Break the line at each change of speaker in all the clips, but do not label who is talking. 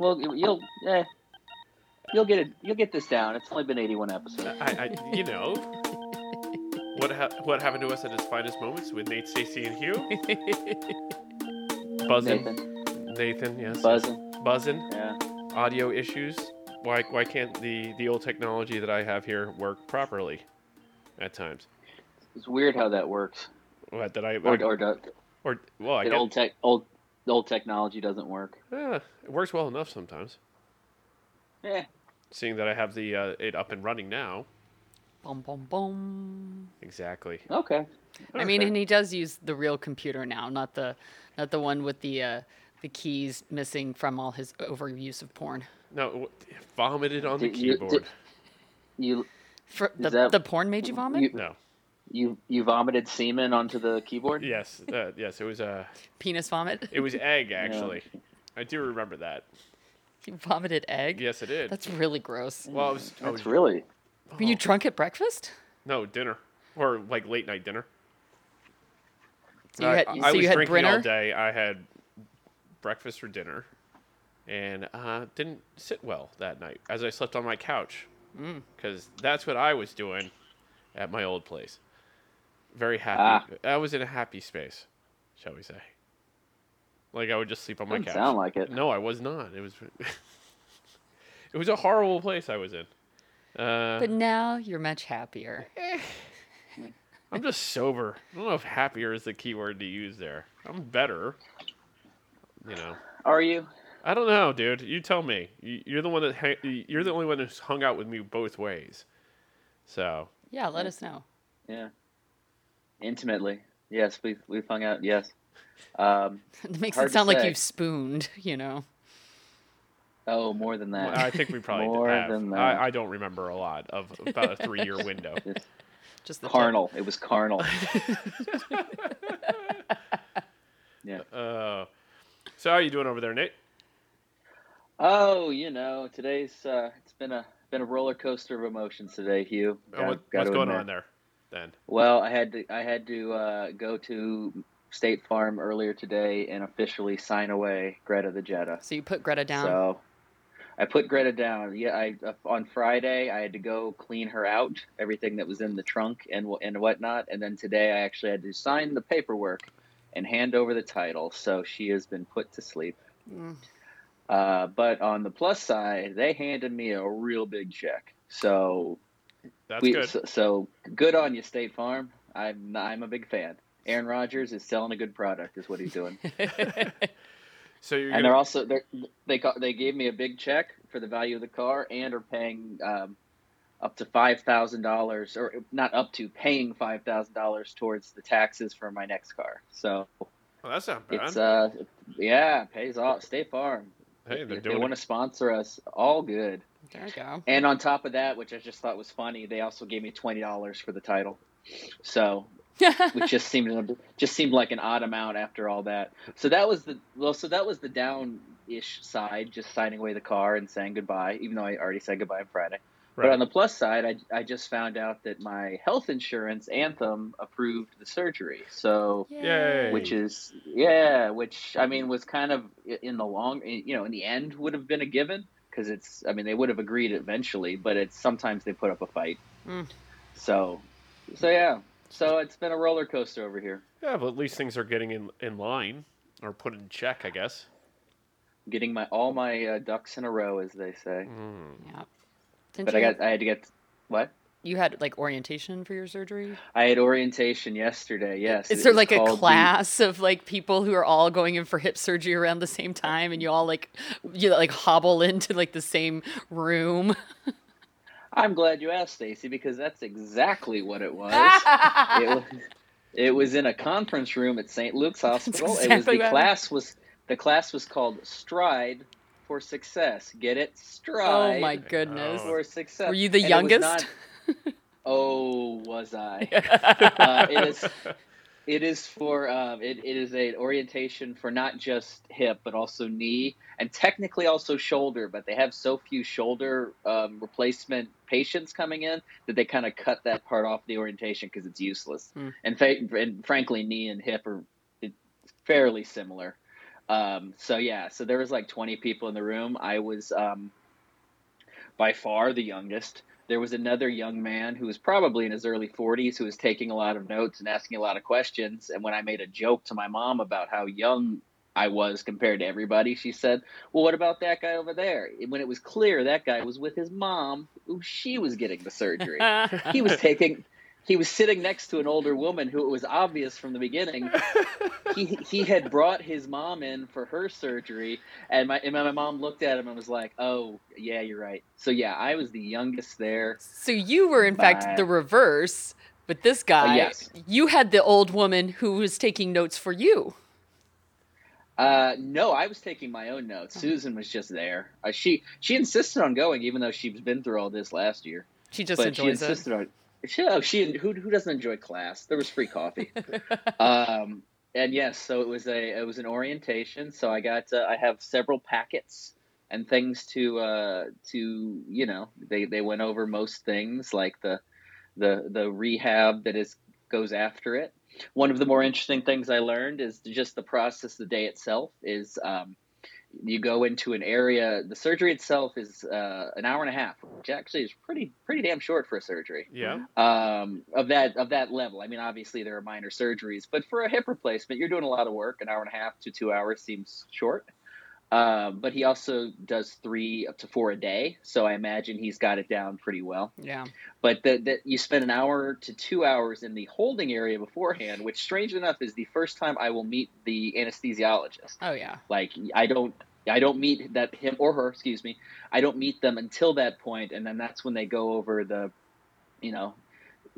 Well, you'll eh, you'll get it. You'll get this down. It's only been 81 episodes.
I, I you know. What ha- what happened to us at its finest moments with Nate, Stacy, and Hugh? Buzzing.
Nathan,
Nathan, yes.
buzzing.
Buzzing.
Yeah.
Audio issues. Why why can't the the old technology that I have here work properly? At times.
It's weird how that works.
What did I
Or or, the,
or well I get
old tech old the old technology doesn't work.
Yeah, it works well enough sometimes.
Yeah.
Seeing that I have the uh, it up and running now.
Boom, boom, boom.
Exactly.
Okay.
I mean, and he does use the real computer now, not the not the one with the uh, the keys missing from all his overuse of porn.
No, w- vomited on the
Did you-
keyboard.
did- You
For, the,
that-
the porn made you vomit?
you
no.
You you vomited semen onto the keyboard.
Yes. Uh, yes. It was uh,
Penis vomit?
It was egg actually. I do remember that.
You vomited egg?
Yes, it did.
That's really gross.
well, it was.
That's
was
really.
Were you drunk at breakfast?
no dinner or like late night dinner.
So you
I,
had,
I
so
was
you had
drinking all day. I had breakfast for dinner, and uh, didn't sit well that night as I slept on my couch
Mm.
because that's what I was doing at my old place. Very happy. I was in a happy space, shall we say? Like I would just sleep on my
Doesn't
couch.
sound like it.
No, I was not. It was. it was a horrible place I was in. Uh,
But now you're much happier.
I'm just sober. I don't know if happier is the key word to use there. I'm better. You know.
Are you?
I don't know, dude. You tell me. You- You're the one that ha- you're the only one who's hung out with me both ways. So
Yeah, let us know.
Yeah. Intimately. Yes, we've we've hung out. Yes. Um,
It makes it sound like you've spooned, you know.
oh, more than that.
I think we probably
More
have.
than that.
I, I don't remember a lot of about a three year window.
Just the tip.
carnal. It was carnal. yeah.
Uh, so how are you doing over there, Nate?
Oh, you know, today's uh, it's been a been a roller coaster of emotions today, Hugh. Got-
what, what's going
admit.
on there? Then
Well, I had to I had to uh, go to State Farm earlier today and officially sign away Greta the Jetta.
So you put Greta down.
So I put Greta down. Yeah, I uh, on Friday I had to go clean her out, everything that was in the trunk and and whatnot, and then today I actually had to sign the paperwork and hand over the title. So she has been put to sleep.
Mm.
Uh, but on the plus side, they handed me a real big check. So
that's
we,
good.
So, so good on you, State Farm. I'm I'm a big fan. Aaron Rodgers is selling a good product, is what he's doing.
So you're
and
gonna,
they're also they're, they they gave me a big check for the value of the car and are paying um, up to five thousand dollars or not up to paying five thousand dollars towards the taxes for my next car. So
well, that's not bad.
it's uh yeah it pays off. State Farm.
hey, they're
if they want to sponsor us, all good.
There you go.
And on top of that, which I just thought was funny, they also gave me twenty dollars for the title. So which just seemed just seemed like an odd amount after all that. So that was the well, so that was the down-ish side, just signing away the car and saying goodbye, even though I already said goodbye on Friday. But on the plus side, I I just found out that my health insurance Anthem approved the surgery. So
Yay.
which is yeah, which I mean was kind of in the long, you know, in the end would have been a given because it's I mean they would have agreed eventually, but it's sometimes they put up a fight.
Mm.
So, so yeah, so it's been a roller coaster over here.
yeah, but at least things are getting in in line or put in check, I guess.
Getting my all my uh, ducks in a row, as they say.
Mm.
Yeah. Didn't
But
you,
I got I had to get what
you had like orientation for your surgery?
I had orientation yesterday. Yes,
Is there like a
called the-
class of like people who are all going in for hip surgery around the same time and you all like you like hobble into like the same room?
I'm glad you asked, Stacy, because that's exactly what it was. it was. It was in a conference room at St. Luke's Hospital. it was the class was the class was called Stride for Success. Get it? Oh, Stride.
oh my goodness.
Oh.
For success.
Were you the
And
youngest?
Oh, was I? uh, it is. It is for um, it, it is a orientation for not just hip but also knee and technically also shoulder. But they have so few shoulder um, replacement patients coming in that they kind of cut that part off the orientation because it's useless.
Hmm.
And, fa- and frankly, knee and hip are fairly similar. Um, so yeah, so there was like 20 people in the room. I was um, by far the youngest. There was another young man who was probably in his early 40s who was taking a lot of notes and asking a lot of questions. And when I made a joke to my mom about how young I was compared to everybody, she said, Well, what about that guy over there? When it was clear that guy was with his mom, who she was getting the surgery. he was taking he was sitting next to an older woman who it was obvious from the beginning he he had brought his mom in for her surgery and my and my mom looked at him and was like oh yeah you're right so yeah i was the youngest there
so you were in fact the reverse but this guy uh, yes. you had the old woman who was taking notes for you
uh, no, I was taking my own notes. Uh-huh. Susan was just there. Uh, she she insisted on going, even though she's been through all this last year.
She just but enjoys
she insisted it. On, she, oh, she who who doesn't enjoy class? There was free coffee. um, and yes, so it was a it was an orientation. So I got uh, I have several packets and things to uh, to you know they they went over most things like the the the rehab that is goes after it. One of the more interesting things I learned is just the process. The day itself is um, you go into an area. The surgery itself is uh, an hour and a half, which actually is pretty pretty damn short for a surgery.
Yeah.
Um, of that of that level. I mean, obviously there are minor surgeries, but for a hip replacement, you're doing a lot of work. An hour and a half to two hours seems short. Um, but he also does three up to four a day, so I imagine he's got it down pretty well.
Yeah.
But that that you spend an hour to two hours in the holding area beforehand, which, strange enough, is the first time I will meet the anesthesiologist.
Oh yeah.
Like I don't I don't meet that him or her, excuse me. I don't meet them until that point, and then that's when they go over the, you know,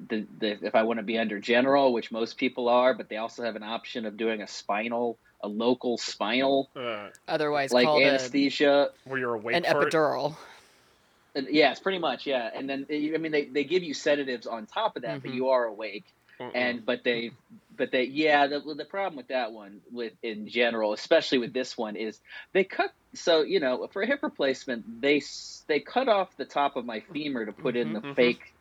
the, the if I want to be under general, which most people are, but they also have an option of doing a spinal a local spinal,
uh, otherwise
like anesthesia,
a, where you're awake
an epidural.
It. Yes, pretty much. Yeah, and then I mean they, they give you sedatives on top of that, mm-hmm. but you are awake. Uh-uh. And but they but they yeah the the problem with that one with in general, especially with this one, is they cut so you know for a hip replacement they they cut off the top of my femur to put mm-hmm, in the mm-hmm. fake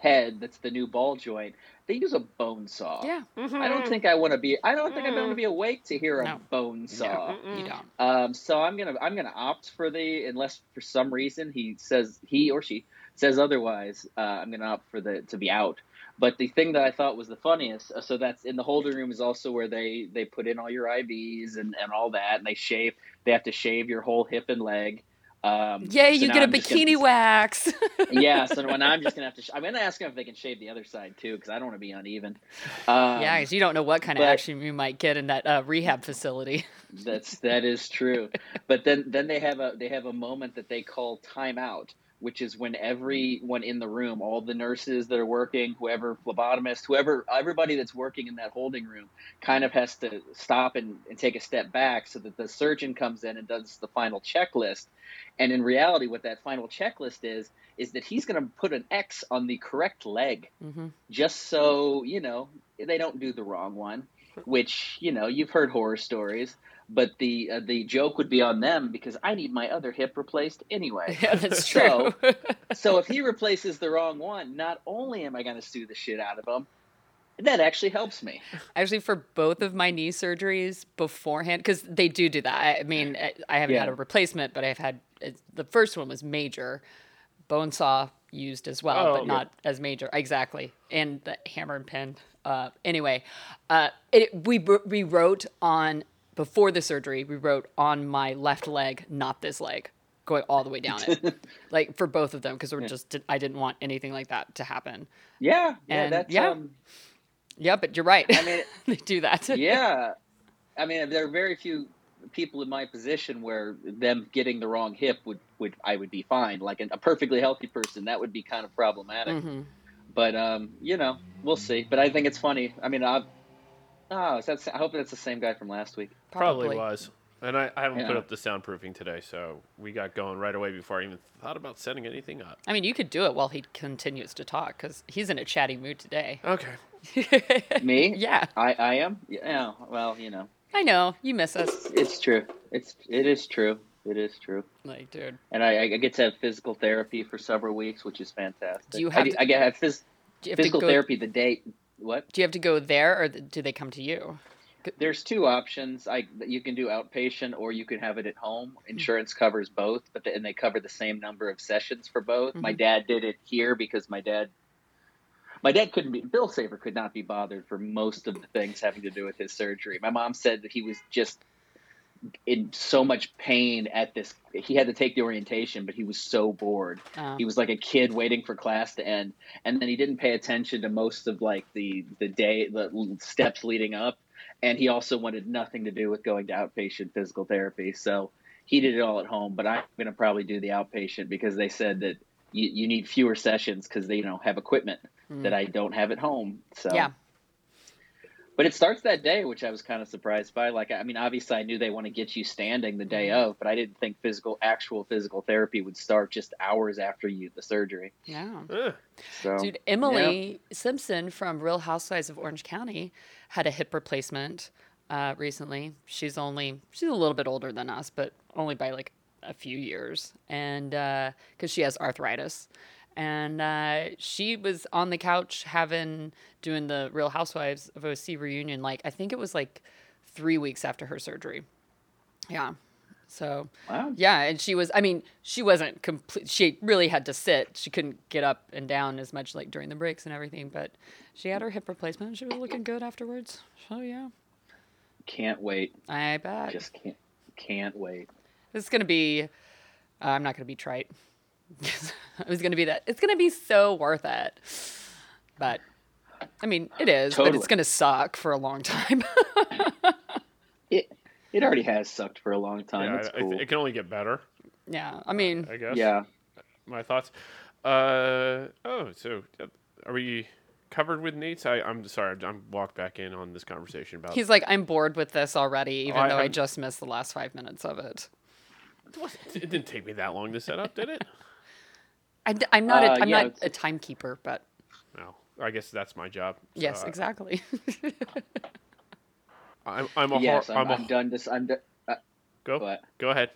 head that's the new ball joint they use a bone saw.
Yeah.
Mm-hmm. I don't think I want to be. I don't think mm. I'm going to be awake to hear no. a bone saw.
No, you don't.
Um, so I'm gonna I'm gonna opt for the unless for some reason he says he or she says otherwise. Uh, I'm gonna opt for the to be out. But the thing that I thought was the funniest, uh, so that's in the holding room is also where they they put in all your IVs and and all that, and they shave. They have to shave your whole hip and leg. Um,
yeah, you so get a bikini gonna, wax.
yeah, so when I'm just gonna have to, sh- I'm gonna ask them if they can shave the other side too, because I don't want to be uneven. Um,
yeah, because you don't know what kind but, of action you might get in that uh, rehab facility.
that's that is true. But then then they have a they have a moment that they call timeout, which is when everyone in the room, all the nurses that are working, whoever phlebotomist, whoever, everybody that's working in that holding room, kind of has to stop and, and take a step back so that the surgeon comes in and does the final checklist. And in reality, what that final checklist is, is that he's going to put an X on the correct leg, mm-hmm. just so, you know, they don't do the wrong one, which, you know, you've heard horror stories but the uh, the joke would be on them because I need my other hip replaced anyway.
Yeah, that's true.
So, so if he replaces the wrong one, not only am I going to sue the shit out of him, that actually helps me.
Actually, for both of my knee surgeries beforehand, because they do do that. I mean, I haven't yeah. had a replacement, but I've had the first one was major, bone saw used as well, oh, but not yeah. as major. Exactly, and the hammer and pin. Uh, anyway, uh, it, we we wrote on before the surgery, we wrote on my left leg, not this leg, going all the way down it, like for both of them, because we're yeah. just I didn't want anything like that to happen.
Yeah, yeah, and that's,
yeah,
um,
yeah. But you're right.
I mean,
they do that.
yeah, I mean, there are very few people in my position where them getting the wrong hip would would I would be fine. Like a perfectly healthy person, that would be kind of problematic. Mm-hmm. But um, you know, we'll see. But I think it's funny. I mean, I've Oh, that, I hope that's the same guy from last week.
Probably, Probably was. And I, I haven't yeah. put up the soundproofing today, so we got going right away before I even thought about setting anything up.
I mean, you could do it while he continues to talk because he's in a chatty mood today.
Okay.
Me?
Yeah.
I, I am? Yeah. Well, you know.
I know. You miss us.
It's, it's true. It's it is true. It is true.
Like, dude.
And I, I get to have physical therapy for several weeks, which is fantastic.
Do you have?
I,
to,
I get have phys, physical therapy the day what?
Do you have to go there, or do they come to you?
there's two options. I you can do outpatient or you can have it at home. Mm-hmm. Insurance mm-hmm. covers both, but the, and they cover the same number of sessions for both. Mm-hmm. My dad did it here because my dad my dad couldn't be Bill Saver could not be bothered for most of the things having to do with his surgery. My mom said that he was just in so much pain at this. He had to take the orientation, but he was so bored. Oh. He was like a kid waiting for class to end, and then he didn't pay attention to most of like the the day the steps leading up, and he also wanted nothing to do with going to outpatient physical therapy. So he did it all at home. But I'm going to probably do the outpatient because they said that you, you need fewer sessions because they you know have equipment mm. that I don't have at home. So
yeah
but it starts that day, which I was kind of surprised by. Like, I mean, obviously, I knew they want to get you standing the day mm-hmm. of, but I didn't think physical, actual physical therapy would start just hours after you the surgery.
Yeah. So, dude, Emily yeah. Simpson from Real Housewives of Orange County had a hip replacement uh, recently. She's only she's a little bit older than us, but only by like a few years, and because uh, she has arthritis and uh, she was on the couch having doing the Real Housewives of OC reunion. Like I think it was like three weeks after her surgery. Yeah. So wow. yeah, and she was. I mean, she wasn't complete. She really had to sit. She couldn't get up and down as much like during the breaks and everything. But she had her hip replacement. She was looking good afterwards. So yeah.
Can't wait.
I bet.
Just can't. Can't wait.
This is gonna be. Uh, I'm not gonna be trite. it was going to be that. It's going to be so worth it. But I mean, it is, totally. but it's going to suck for a long time.
it it already has sucked for a long time. Yeah, cool.
it, it, can only get better.
Yeah, I mean,
uh, I guess.
Yeah.
My thoughts. Uh oh, so are we covered with Nate's? I, I'm sorry, I'm walked back in on this conversation about.
He's like, I'm bored with this already, even oh, though I, I just missed the last five minutes of it.
It didn't take me that long to set up, did it?
I'm, I'm not. A, uh, I'm yeah, not a timekeeper, but.
No, I guess that's my job. So
yes, exactly.
I'm. I'm a.
Yes,
I'm,
I'm, done. This. I'm. uh,
go. What? Go ahead.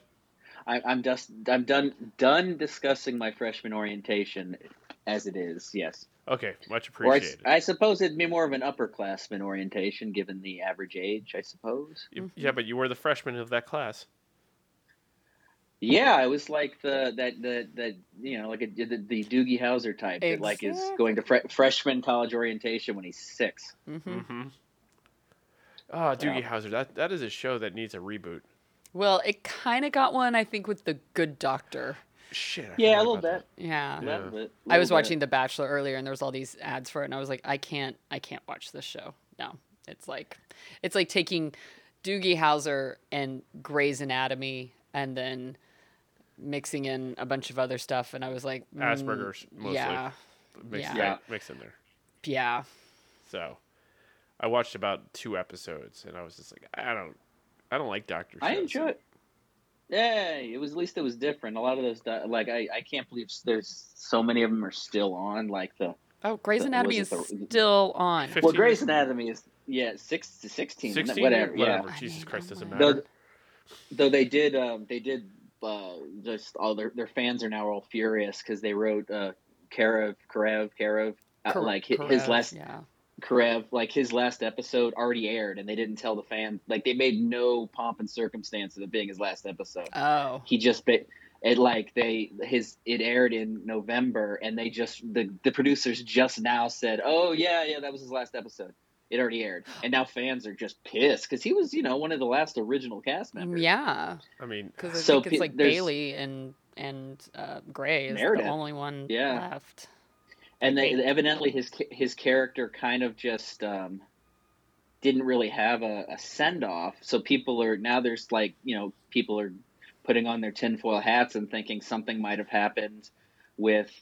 I, I'm just. I'm done. Done discussing my freshman orientation, as it is. Yes.
Okay, much appreciated.
I, I, suppose it'd be more of an upperclassman orientation, given the average age. I suppose.
Yeah, but you were the freshman of that class.
Yeah, it was like the that the that you know like a, the, the Doogie Howser type exactly. that like is going to fre- freshman college orientation when he's 6
mm-hmm. mm-hmm. Oh, Doogie yeah. Howser, that that is a show that needs a reboot.
Well, it kind of got one, I think, with the Good Doctor.
Shit. I
yeah, a little bit.
Yeah. yeah. Bit, I was bit. watching The Bachelor earlier, and there was all these ads for it, and I was like, I can't, I can't watch this show. No, it's like, it's like taking Doogie Howser and Grey's Anatomy, and then mixing in a bunch of other stuff, and I was like,
mm, Asperger's mostly. Yeah, mix, yeah. yeah, mix in there.
Yeah.
So, I watched about two episodes, and I was just like, I don't, I don't like Doctor.
I enjoy it. Yeah, it was at least it was different. A lot of those, like I, I can't believe there's so many of them are still on. Like the
oh, Grey's Anatomy is the, still on.
Well, Grey's Anatomy is yeah six to sixteen, 16 whatever.
whatever.
Yeah,
Jesus Christ, doesn't matter.
Though, though they did, um, they did uh, just all their their fans are now all furious because they wrote uh, Karev Karev Karev uh, like his, Karev, his last
yeah.
Karev like his last episode already aired and they didn't tell the fan like they made no pomp and circumstance of it being his last episode.
Oh,
he just it like they his it aired in November and they just the the producers just now said oh yeah yeah that was his last episode it already aired, and now fans are just pissed because he was, you know, one of the last original cast members.
Yeah,
I mean,
because I so think it's like Bailey and and uh, Grey is Meredith. the only one yeah. left.
And they, evidently, his his character kind of just um, didn't really have a, a send off. So people are now there's like you know people are putting on their tinfoil hats and thinking something might have happened with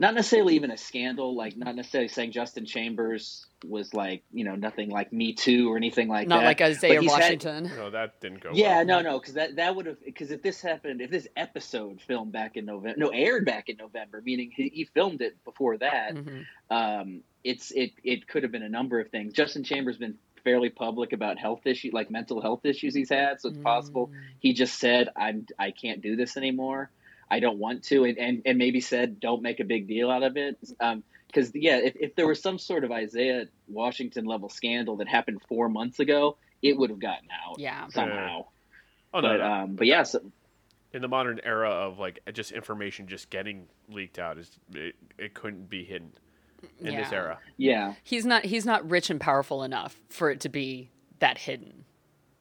not necessarily even a scandal, like not necessarily saying Justin Chambers was like, you know, nothing like Me Too or anything like
not
that.
Not like Isaiah Washington. Had,
no, that didn't go.
Yeah,
well.
no, no, because that that would have because if this happened, if this episode filmed back in November, no, aired back in November, meaning he, he filmed it before that, mm-hmm. um, it's it it could have been a number of things. Justin Chambers been fairly public about health issues, like mental health issues he's had, so it's mm. possible he just said, "I'm I can't do this anymore." I don't want to, and, and, and maybe said, don't make a big deal out of it. Because, um, yeah, if, if there was some sort of Isaiah Washington level scandal that happened four months ago, it would have gotten out.
Yeah.
Somehow.
Oh
but
no, no.
um, but yeah, so,
in the modern era of like just information just getting leaked out is it, it couldn't be hidden in this era.
yeah.
He's not he's not rich and powerful enough for it to be that hidden.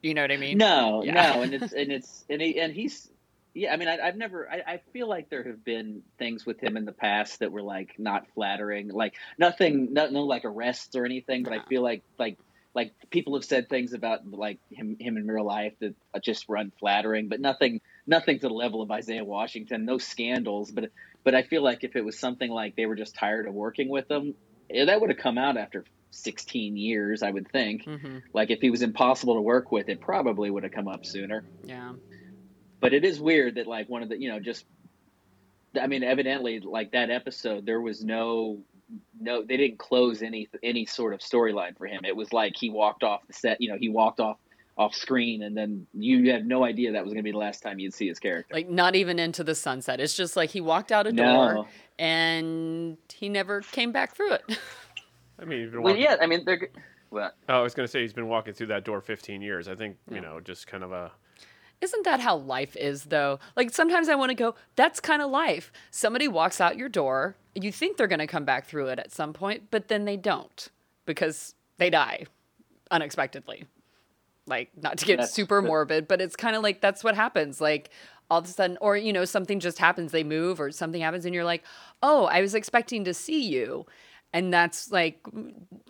You know what I mean?
No,
Yeah.
no, and it's and it's and he and he's yeah. I mean, I, I've never. I, I feel like there have been things with him in the past that were like not flattering, like nothing, no, no like arrests or anything. But I feel like like like people have said things about like him him in real life that just were unflattering, but nothing nothing to the level of Isaiah Washington. No scandals, but but I feel like if it was something like they were just tired of working with him, eh, that would have come out after 16 years, I would think.
hmm
Like if he was impossible to work with, it probably would have come up sooner.
Yeah.
But it is weird that like one of the you know just I mean evidently like that episode there was no no they didn't close any any sort of storyline for him. It was like he walked off the set, you know, he walked off off screen and then you had no idea that was going to be the last time you'd see his character.
Like not even into the sunset. It's just like he walked out a
no.
door and he never came back through it.
I mean, he's
Well, yeah, I mean they're well,
oh, I was gonna say he's been walking through that door 15 years. I think you know, just kind of a
Isn't that how life is, though? Like sometimes I want to go, that's kind of life. Somebody walks out your door, you think they're going to come back through it at some point, but then they don't because they die unexpectedly. Like, not to get
That's-
super
that-
morbid, but it's kind of like that's what happens. Like, all of a sudden, or, you know, something just happens, they move, or something happens, and you're like, oh, I was expecting to see you. And that's like,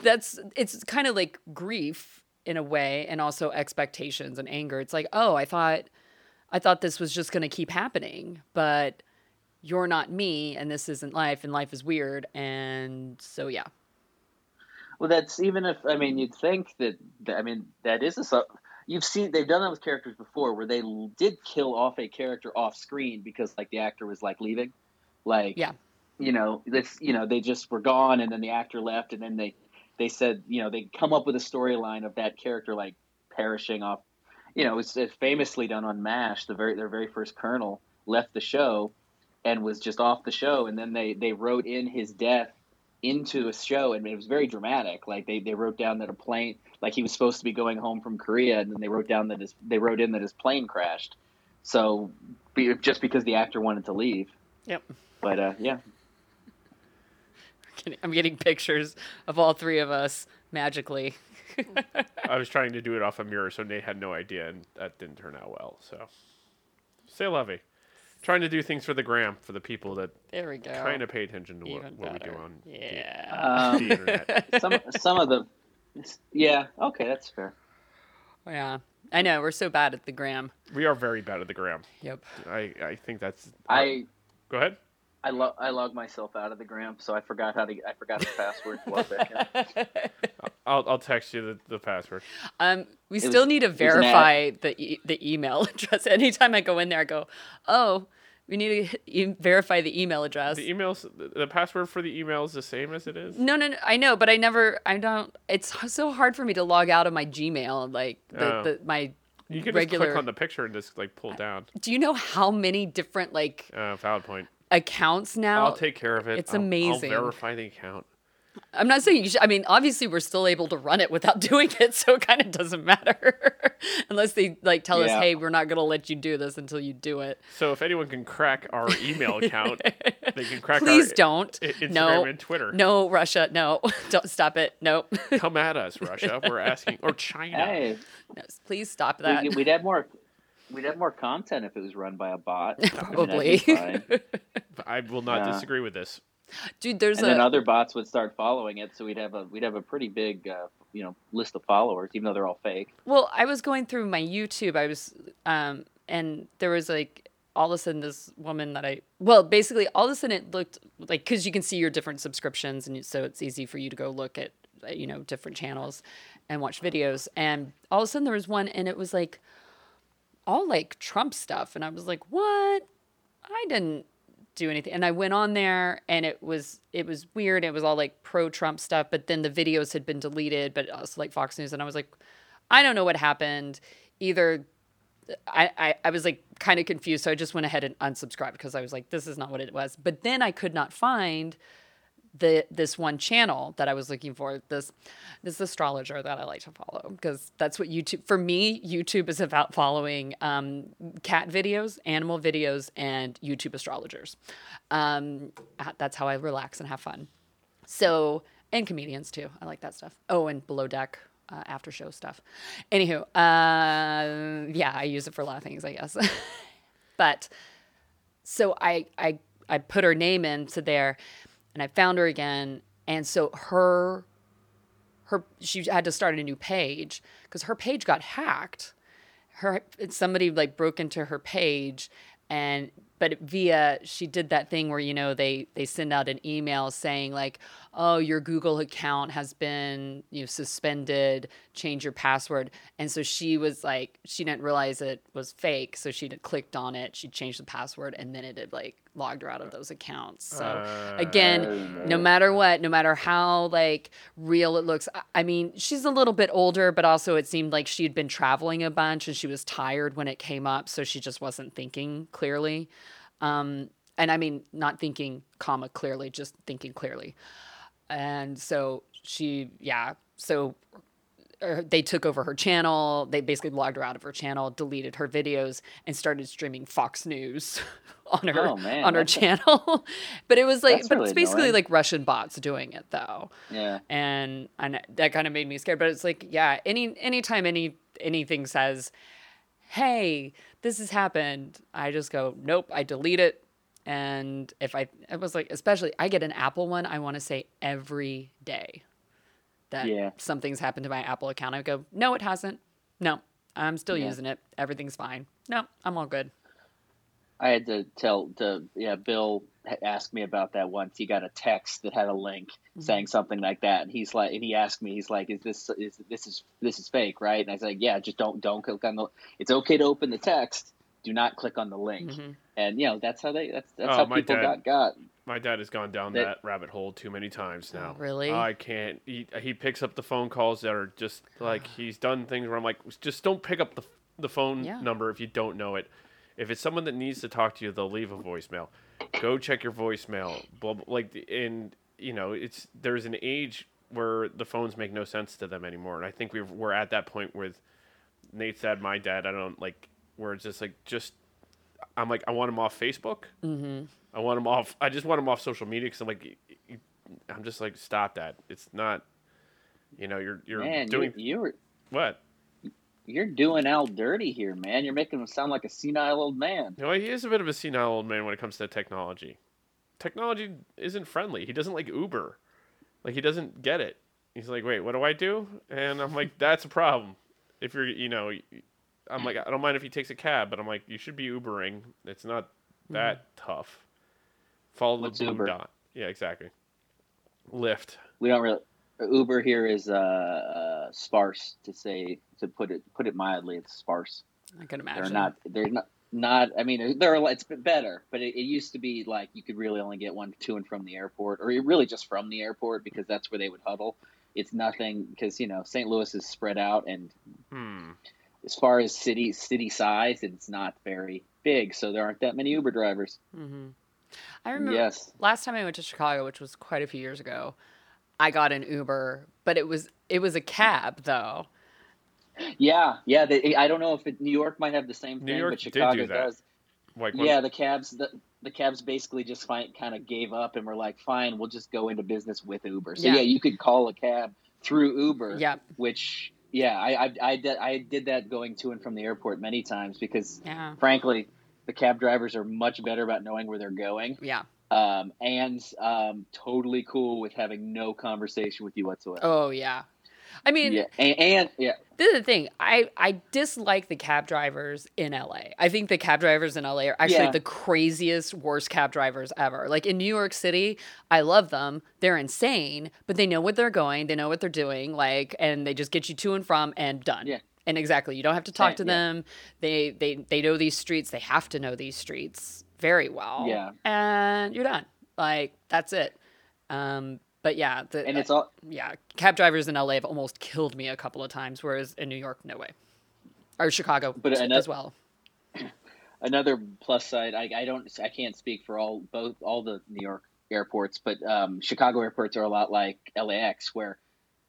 that's, it's kind of like grief in a way, and also expectations and anger. It's like, oh, I thought, I thought this was just going to keep happening, but you're not me, and this isn't life, and life is weird. And so, yeah.
Well, that's even if I mean you'd think that, I mean that is a you've seen they've done that with characters before where they did kill off a character off screen because like the actor was like leaving, like
Yeah.
you know this you know they just were gone and then the actor left and then they they said you know they come up with a storyline of that character like perishing off, you know it's, famously done on Mash the very their very first Colonel left the show and was just off the show. And then they they wrote in his death into a show. And it was very dramatic. Like they, they wrote down that a plane like he was supposed to be going home from korea. And then they wrote down that his they wrote in that his plane crashed. So be, just because the actor wanted to leave.
Yep.
but uh yeah
Getting- I'm getting pictures of all three of us magically.
I was trying to do it off a mirror, so Nate had no idea, and that didn't turn out well. So, say lovey. Trying to do things for the gram for the people that
There we go.
kind of pay attention to what, what we do
better.
on the-
Yeah.
um,
the internet.
some some of the yeah okay that's fair
yeah. I know. We're so bad at the gram.
We are very bad at the gram.
Yep.
I, I think that's.
i
Go ahead.
I log I logged myself out of the gram, so I forgot how to I forgot the password. to log back in.
I'll, I'll text you the, the password.
Um, we
It
still
was-
need to
was an ad.
verify the e- the email address. Anytime I go in there, I go, oh, we need to e- verify the email address.
The emails, the, the password for the email is the same as it is.
no, no, no, I know, but I never, I don't. It's so hard for me to log out of my Gmail, like the,
Oh.
the my
You can
regular.
just click on the picture and just like pull down.
Do you know how many different like
Uh, valid point.
Accounts now?
I'll take care of it.
it's
I'll-
amazing.
I'll verify the account.
I'm not saying you should. I mean, obviously, we're still able to run it without doing it, so it kind of doesn't matter unless they like tell us, "Hey, we're not going to let you do this until you do it."
So if anyone can crack our email account, they can crack
Please
our
don't.
I- Instagram
no,
and Twitter.
no, Russia, no, don't stop it. No,
Come at us, Russia. We're asking, or China.
Hey,
No, please stop that.
we'd have more. We'd have more content if it was run by a bot. I mean,
Probably.
I will not
Yeah.
disagree with this.
dude. There's
and
a
then other bots would start following it, so we'd have a we'd have a pretty big uh, you know list of followers, even though they're all fake.
Well, I was going through my YouTube. I was, um, and there was like all of a sudden this woman that I, well, basically all of a sudden it looked like because you can see your different subscriptions, and so it's easy for you to go look at, uh, you know, different channels and watch videos. And all of a sudden there was one, and it was like all like Trump stuff, and I was like, what? I didn't do anything. And i went on there and it was it was weird. It was all like pro trump stuff but then the videos had been deleted but also like fox news and i was like i don't know what happened. Either i i, I was like kind of confused so i just went ahead and unsubscribed because i was like this is not what it was. But then i could not find the this one channel that I was looking for this this astrologer that I like to follow because that's what YouTube for me YouTube is about following um, cat videos, animal videos, and YouTube astrologers. Um, that's how I relax and have fun. So and comedians too. I like that stuff. Oh, and below deck uh, after show stuff. Anywho, uh, yeah, I use it for a lot of things, I guess. but so I I I put her name into there and I found her again. And so her, her, she had to start a new page because her page got hacked. Her, somebody like broke into her page and but via she did that thing where you know they they send out an email saying like oh your google account has been you know suspended change your password. And so she was like she didn't realize it was fake. So she clicked on it. She changed the password and then it had like logged her out of those accounts. So uh, again no matter what no matter how like real it looks i mean she's a little bit older but also it seemed like she had been traveling a bunch and she was tired when it came up. So she just wasn't thinking clearly. Um, and I mean, not thinking, comma, clearly, just thinking clearly. And so she, yeah, so er, they took over her channel. They basically logged her out of her channel, deleted her videos, and started streaming Fox News on her oh, man, on her channel. but it was like, but really it's basically annoying. like Russian bots doing it though.
Yeah.
And and that kind of made me scared. But it's like, yeah, any anytime any anything says, "Hey, this has happened, I just go, nope, I delete it. And if I, it was like, especially, I get an Apple one, I want to say every day that yeah. something's happened to my Apple account. I go, no, it hasn't. No, I'm still yeah. using it. Everything's fine. No, I'm all good.
I had to tell to yeah, Bill asked me about that once. He got a text that had a link mm-hmm. saying something like that, and he's like, and he asked me, he's like, "Is this is this is this is fake, right?" And I was like, "Yeah, just don't don't click on the. It's okay to open the text. Do not click on the link." Mm-hmm. And you know that's how they that's that's oh, how people dad, got got.
My dad has gone down that, that rabbit hole too many times now.
Really?
I can't. He he picks up the phone calls that are just like he's done things where I'm like, just don't pick up the the phone yeah. number if you don't know it. If it's someone that needs to talk to you, they'll leave a voicemail. Go check your voicemail. Blah, blah, like, and you know, it's there's an age where the phones make no sense to them anymore, and I think we're we're at that point with Nate's dad, my dad. I don't like where it's just like just I'm like I want him off Facebook. Mm-hmm. I want him off. I just want him off social media because I'm like I'm just like stop that. It's not. You know, you're you're
Man,
doing
you, you
what
you're doing Al dirty here, man. You're making him sound like a senile old man.
No, he is a bit of a senile old man when it comes to technology. Technology isn't friendly. He doesn't like Uber. Like he doesn't get it. He's like, "Wait, what do I do?" And I'm like, "That's a problem. If you're, you know, I'm like, I don't mind if he takes a cab, but I'm like, you should be Ubering. It's not that mm-hmm. tough. Follow What's the boom Uber? dot. Yeah, exactly. Lyft.
We don't really. Uber here is uh, uh, sparse to say to put it put it mildly. It's sparse.
I can imagine.
They're not. They're not. Not. I mean, they're. It's better, but it, it used to be like you could really only get one to and from the airport, or really just from the airport because that's where they would huddle. It's nothing because you know St. Louis is spread out, and hmm. As far as city city size, it's not very big, so there aren't that many Uber drivers.
Mm-hmm. I remember yes. last time I went to Chicago, which was quite a few years ago. I got an Uber, but it was it was a cab though.
Yeah, yeah. They, I don't know if it, New York might have the same thing, but Chicago do does. Like yeah, the cabs the, the cabs basically just find, kind of gave up and were like, fine, we'll just go into business with Uber. So yeah, yeah you could call a cab through Uber.
Yeah.
Which yeah, I, I, I did I did that going to and from the airport many times because yeah. frankly, the cab drivers are much better about knowing where they're going.
Yeah
um, and um, totally cool with having no conversation with you whatsoever.
Oh yeah, I mean,
yeah, and, and, yeah.
This is the thing. I I dislike the cab drivers in LA. I think the cab drivers in LA are actually yeah. the craziest, worst cab drivers ever. Like in New York City, I love them. They're insane, but they know what they're going. They know what they're doing. Like, and they just get you to and from and done.
Yeah.
And exactly, you don't have to talk to them. They they they know these streets. They have to know these streets very well.
Yeah.
And you're done. Like that's it. Um, but yeah, the,
and it's all
yeah. Cab drivers in LA have almost killed me a couple of times, whereas in New York, no way, or Chicago, but another, as well.
Another plus side, I, I don't, I can't speak for all both all the New York airports, but um, Chicago airports are a lot like LAX, where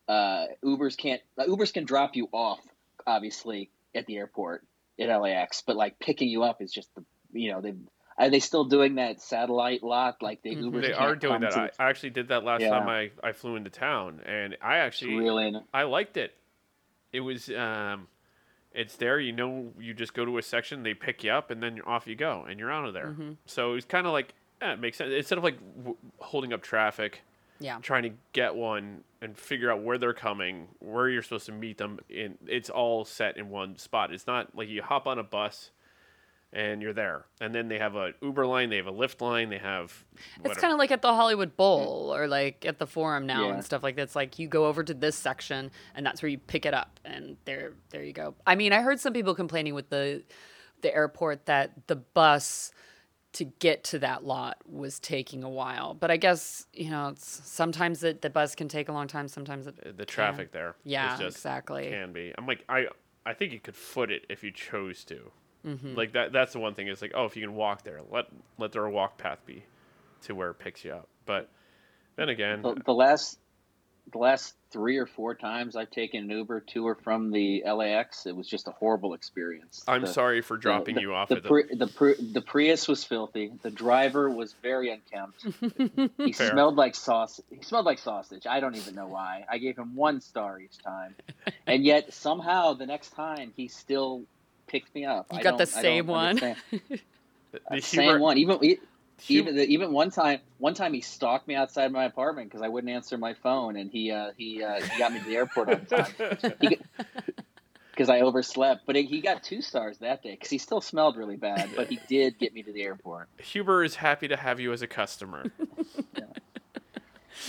uh, Ubers can't uh, Ubers can drop you off, obviously, at the airport at LAX, but like picking you up is just the you know they are they still doing that satellite lot like they
mm-hmm. They are doing that. I, I, actually did that last yeah. time I, I flew into town, and I actually really I liked it. It was um, it's there. You know, you just go to a section, they pick you up, and then off you go, and you're out of there. Mm-hmm. So it's kind of like yeah, it makes sense instead of like w- holding up traffic.
Yeah.
Trying to get one and figure out where they're coming, where you're supposed to meet them. In it's all set in one spot. It's not like you hop on a bus and you're there. And then they have a Uber line, they have a Lyft line, they have.
Whatever. It's kind of like at the Hollywood Bowl or like at the Forum now yeah. and stuff like that. It's like you go over to this section and that's where you pick it up, and there, there you go. I mean, I heard some people complaining with the, the airport that the bus to get to that lot was taking a while. But I guess you know sometimes the, the bus can take a long time. Sometimes it,
the traffic
yeah.
there,
yeah, exactly,
can be. I'm like I I think you could foot it if you chose to. Mm-hmm. Like that. That's the one thing. Is like, oh, if you can walk there, let let there a walk path be to where it picks you up. But then again,
the, the last the last three or four times I've taken an Uber to or from the LAX, it was just a horrible experience.
I'm
the,
sorry for dropping
the,
you off.
The, pri- the, pri- the Prius was filthy. The driver was very unkempt. he Fair. smelled like sauce. He smelled like sausage. I don't even know why. I gave him one star each time, and yet somehow the next time he still picked me up.
You I got the same one.
the, the same one. Even even even one time one time he stalked me outside my apartment because I wouldn't answer my phone, and he uh, he uh, he got me to the airport on time. Because I overslept, but he got two stars that day because he still smelled really bad, but he did get me to the airport.
Huber is happy to have you as a customer.
yeah.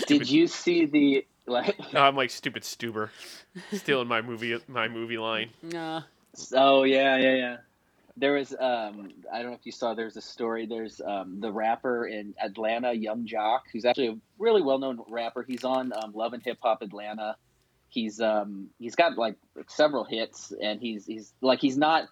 Did you see the like?
I'm like stupid Stuber, stealing my movie my movie line.
Nah.
Oh yeah, yeah, yeah. There was um, I don't know if you saw. There's a story. There's um, the rapper in Atlanta, Young Joc, who's actually a really well known rapper. He's on um, Love and Hip Hop Atlanta. He's um he's got like several hits, and he's he's like he's not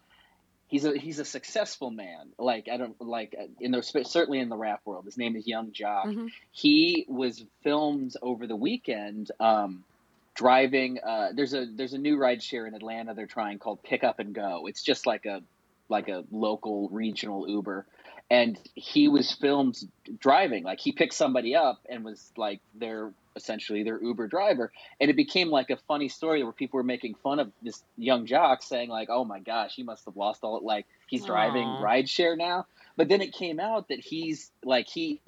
he's a he's a successful man. Like I don't like in the certainly in the rap world. His name is Young Joc. Mm-hmm. He was filmed over the weekend. Um, driving. Uh, there's a there's a new ride share in Atlanta they're trying called Pick Up and Go. It's just like a like a local regional Uber, and he was filmed driving. Like he picked somebody up and was like their essentially their Uber driver, and it became like a funny story where people were making fun of this Young Joc, saying like, "Oh my gosh, he must have lost all it. Like he's driving rideshare now." But then it came out that he's like he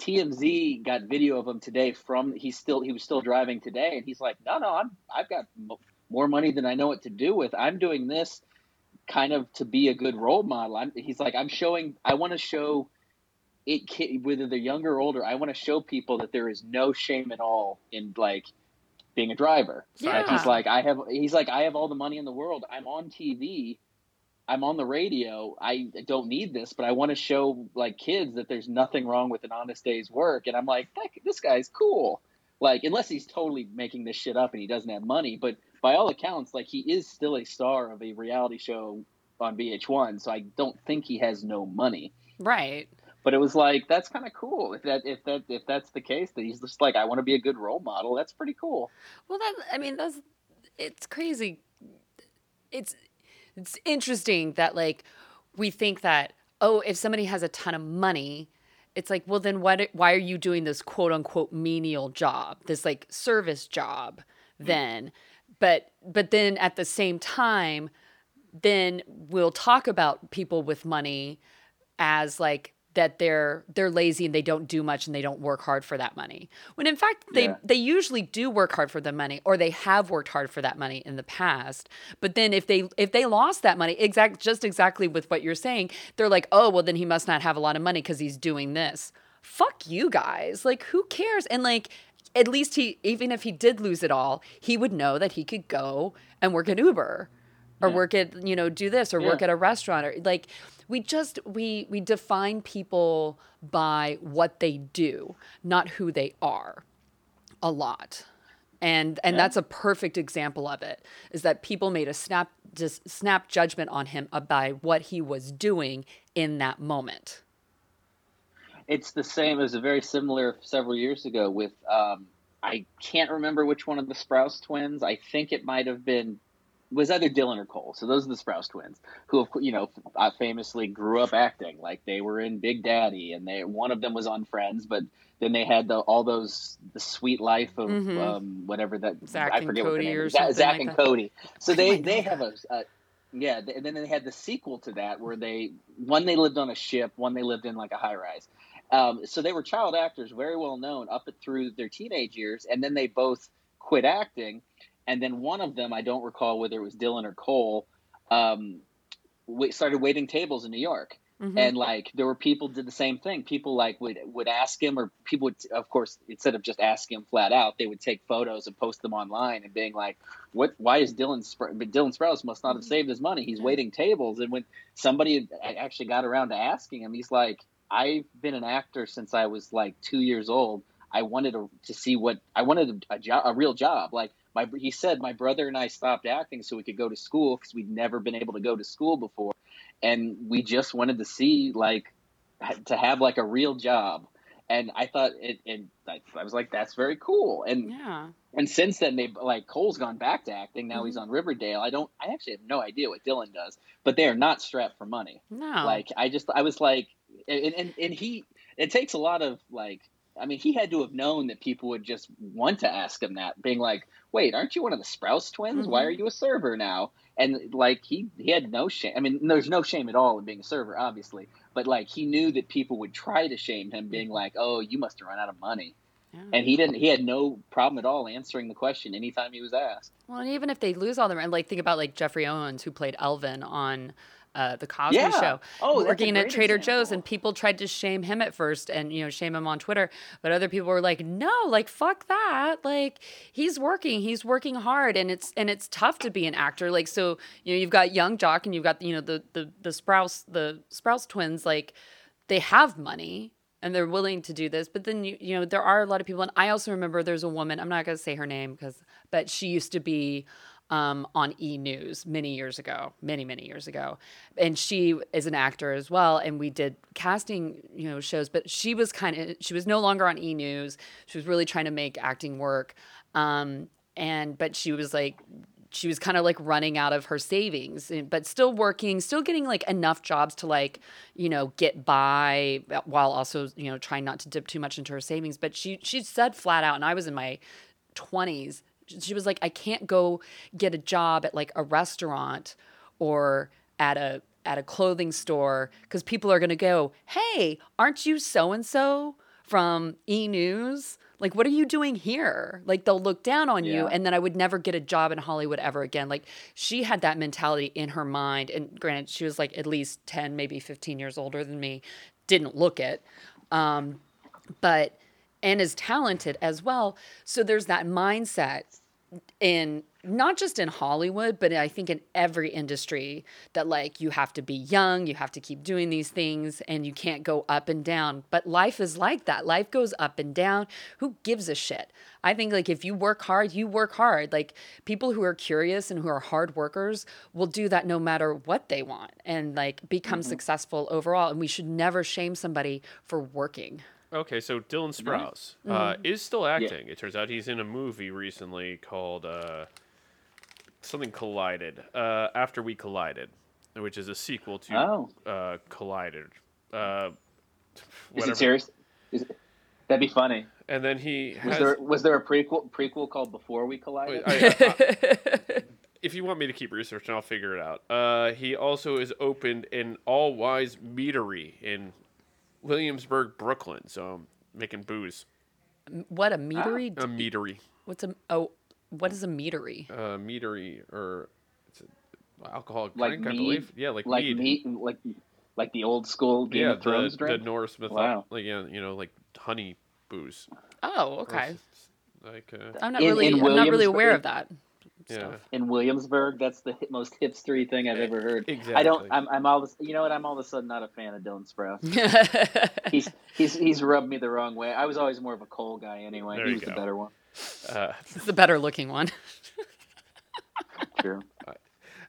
TMZ got video of him today from he's still he was still driving today and he's like no no I'm I've got more money than I know what to do with. I'm doing this kind of to be a good role model. I'm, he's like I'm showing I want to show it whether they're younger or older I want to show people that there is no shame at all in like being a driver.
Yeah.
he's like I have he's like I have all the money in the world. I'm on TV I'm on the radio. I don't need this, but I want to show like kids that there's nothing wrong with an honest day's work. And I'm like, this guy's cool. Like, unless he's totally making this shit up and he doesn't have money, but by all accounts, like he is still a star of a reality show on VH1. So I don't think he has no money.
Right.
But it was like that's kind of cool. If that if that if that's the case, that he's just like I want to be a good role model. That's pretty cool.
Well, that I mean that's it's crazy. It's it's interesting that like we think that oh if somebody has a ton of money it's like well then what why are you doing this quote unquote menial job this like service job mm. then? But but then at the same time then we'll talk about people with money as like that they're they're lazy and they don't do much and they don't work hard for that money. When in fact they yeah. they usually do work hard for the money or they have worked hard for that money in the past. But then if they if they lost that money, exact just exactly with what you're saying, they're like, "Oh, well then he must not have a lot of money cuz he's doing this." Fuck you guys. Like who cares? And like at least he even if he did lose it all, he would know that he could go and work at Uber or yeah. work at, you know, do this or yeah. work at a restaurant or like we just we we define people by what they do, not who they are. A lot. And and yeah. that's a perfect example of it. Is that people made a snap just snap judgment on him by what he was doing in that moment.
it's the same. as a very similar several years ago with um, I can't remember which one of the Sprouse twins. I think it might have been was either Dylan or Cole. So those are the Sprouse twins, who you know famously grew up acting. Like they were in Big Daddy, and they one of them was on Friends, but then they had the, all those the Suite Life of mm-hmm. um, whatever that
Zack I forget what the name or
Zack, Zack
like
and that. Cody. So they oh they have a, a yeah, and then they had the sequel to that where they one they lived on a ship, one they lived in like a high rise. Um, so they were child actors, very well known up through their teenage years, and then they both quit acting. And then one of them, I don't recall whether it was Dylan or Cole, um, started waiting tables in New York. Mm-hmm. And like there were people did the same thing. People like would would ask him, or people would, of course, instead of just asking him flat out, they would take photos and post them online and being like, "What? Why is Dylan? Spr- Dylan Sprouse must not have mm-hmm. saved his money. He's waiting tables." And when somebody actually got around to asking him, he's like, I've been an actor since I was like two years old. I wanted to, to see what I wanted a, a job, a real job. Like my, he said, my brother and I stopped acting so we could go to school because we'd never been able to go to school before, and we just wanted to see like to have like a real job. And I thought it, it I was like, that's very cool. And
yeah.
And since then, they like Cole's gone back to acting. Now mm-hmm. he's on Riverdale. I don't. I actually have no idea what Dylan does, but they are not strapped for money.
No.
Like I just, I was like, and, and, and he it takes a lot of like I mean, he had to have known that people would just want to ask him that, being like, "Wait, aren't you one of the Sprouse twins? Mm-hmm. Why are you a server now?" And like he he had no shame. I mean, there's no shame at all in being a server, obviously, but like he knew that people would try to shame him, being mm-hmm. like, "Oh, you must have run out of money." Yeah. And he didn't. He had no problem at all answering the question anytime he was asked.
Well, and even if they lose all their, and like think about like Geoffrey Owens who played Elvin on uh, the Cosby
yeah.
Show,
oh,
working at Trader
example.
Joe's, and people tried to shame him at first, and you know, shame him on Twitter. But other people were like, "No, like fuck that! Like he's working, he's working hard, and it's and it's tough to be an actor. Like so, you know, you've got Young Joc, and you've got you know the the the Sprouse the Sprouse twins, like they have money." And they're willing to do this, but then you you know there are a lot of people, and I also remember there's a woman. I'm not gonna say her name because, but she used to be um, on E News many years ago, many many years ago, and she is an actor as well. And we did casting, you know, shows. But she was kind of she was no longer on E News. She was really trying to make acting work, um, and but she was like she was kind of like running out of her savings but still working still getting like enough jobs to like you know get by while also you know trying not to dip too much into her savings but she she said flat out and i was in my 20s she was like, I can't go get a job at like a restaurant or at a at a clothing store because people are going to go, "Hey, aren't you so and so from E News? Like, what are you doing here?" Like, they'll look down on yeah. you, and then I would never get a job in Hollywood ever again. Like, she had that mentality in her mind, and granted, she was like at least ten, maybe fifteen years older than me. Didn't look it, um, but and is talented as well. So there's that mindset in not just in Hollywood, but I think in every industry that like you have to be young, you have to keep doing these things and you can't go up and down. But life is like that. Life goes up and down. Who gives a shit? I think like if you work hard, you work hard. Like people who are curious and who are hard workers will do that no matter what they want and like become mm-hmm. successful overall. And we should never shame somebody for working.
Okay, so Dylan Sprouse uh, mm-hmm. is still acting. Yeah. It turns out he's in a movie recently called uh, something Collided. Uh, After We Collided, which is a sequel to oh. Uh, Collided. Uh,
is it serious? Is it, that'd be funny.
And then he
was there was there a prequel prequel called Before We Collided? I,
I, if you want me to keep researching, I'll figure it out. Uh, he also is opened an all wise meadery in Williamsburg, Brooklyn. So I'm making booze.
What a meadery?
Ah, a meadery.
What's a oh? What is a meadery?
A meadery or it's an alcoholic
like
drink,
mead?
I believe. Yeah, like,
like
mead.
mead, like like the old school Game
yeah,
of Thrones
the,
drink.
the Norse mythology. Wow. Like yeah, you know, like honey booze.
Oh, okay.
Like uh,
I'm not in, really, in I'm not really aware of that
yeah.
in Williamsburg. That's the most hipstery thing I've ever heard.
Exactly.
I don't. I'm. I'm all. This, you know what? I'm all of a sudden not a fan of Dylan Sprouse. he's he's he's rubbed me the wrong way. I was always more of a Cole guy anyway.
There
he was
go.
the better one.
Uh,
the better looking one.
True.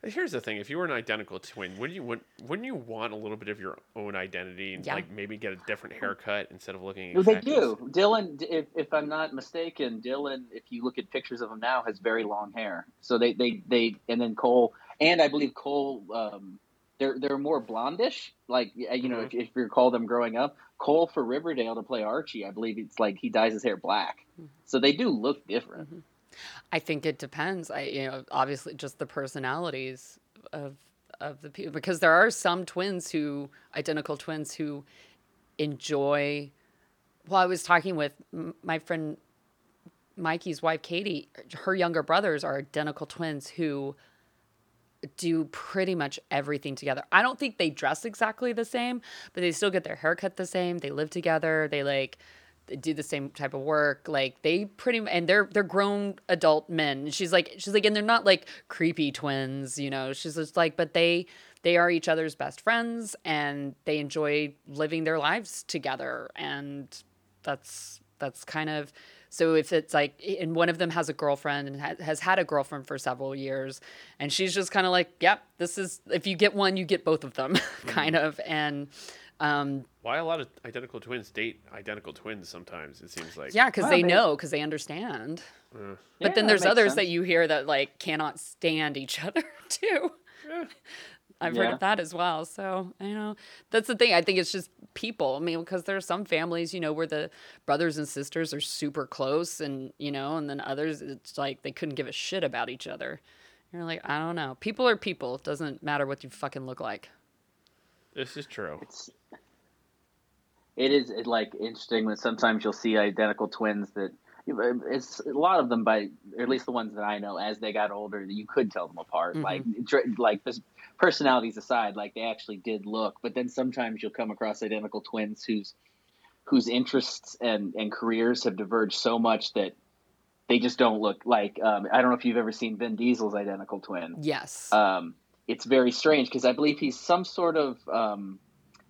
Here's the thing: if you were an identical twin, wouldn't you wouldn't, wouldn't you want a little bit of your own identity and yeah. like maybe get a different haircut instead of looking?
Well, they do. Dylan, if, if I'm not mistaken, Dylan, if you look at pictures of him now, has very long hair. So they they they and then Cole and I believe Cole. Um, they're they're more blondish, like you know, mm-hmm. if, if you recall them growing up. Cole for Riverdale to play Archie, I believe it's like he dyes his hair black, mm-hmm. so they do look different. Mm-hmm.
I think it depends. I you know obviously just the personalities of of the people because there are some twins who identical twins who enjoy. Well, I was talking with my friend Mikey's wife Katie. Her younger brothers are identical twins who do pretty much everything together. I don't think they dress exactly the same, but they still get their haircut the same. They live together. They like do the same type of work. Like they pretty and they're they're grown adult men. She's like she's like and they're not like creepy twins, you know. She's just like but they they are each other's best friends and they enjoy living their lives together and that's that's kind of so if it's like and one of them has a girlfriend and has had a girlfriend for several years and she's just kind of like, "Yep, this is if you get one, you get both of them." kind mm-hmm. of and um,
Why a lot of identical twins date identical twins sometimes, it seems like.
Yeah, because well, they, they, know, because they understand. Uh, but yeah, then there's others sense. that you hear that like cannot stand each other too. Yeah. I've yeah. heard of that as well. So, you know, that's the thing. I think it's just people. I mean, because there are some families, you know, where the brothers and sisters are super close and, you know, and then others, it's like they couldn't give a shit about each other. You're like, I don't know. People are people. It doesn't matter what you fucking look like.
This is true.
It's, it is it, like interesting when sometimes you'll see identical twins that it's a lot of them by at least the ones that I know as they got older you could tell them apart mm-hmm. like like this personalities aside like they actually did look but then sometimes you'll come across identical twins whose whose interests and and careers have diverged so much that they just don't look like um, I don't know if you've ever seen Vin Diesel's identical twin
yes
um, it's very strange because I believe he's some sort of um,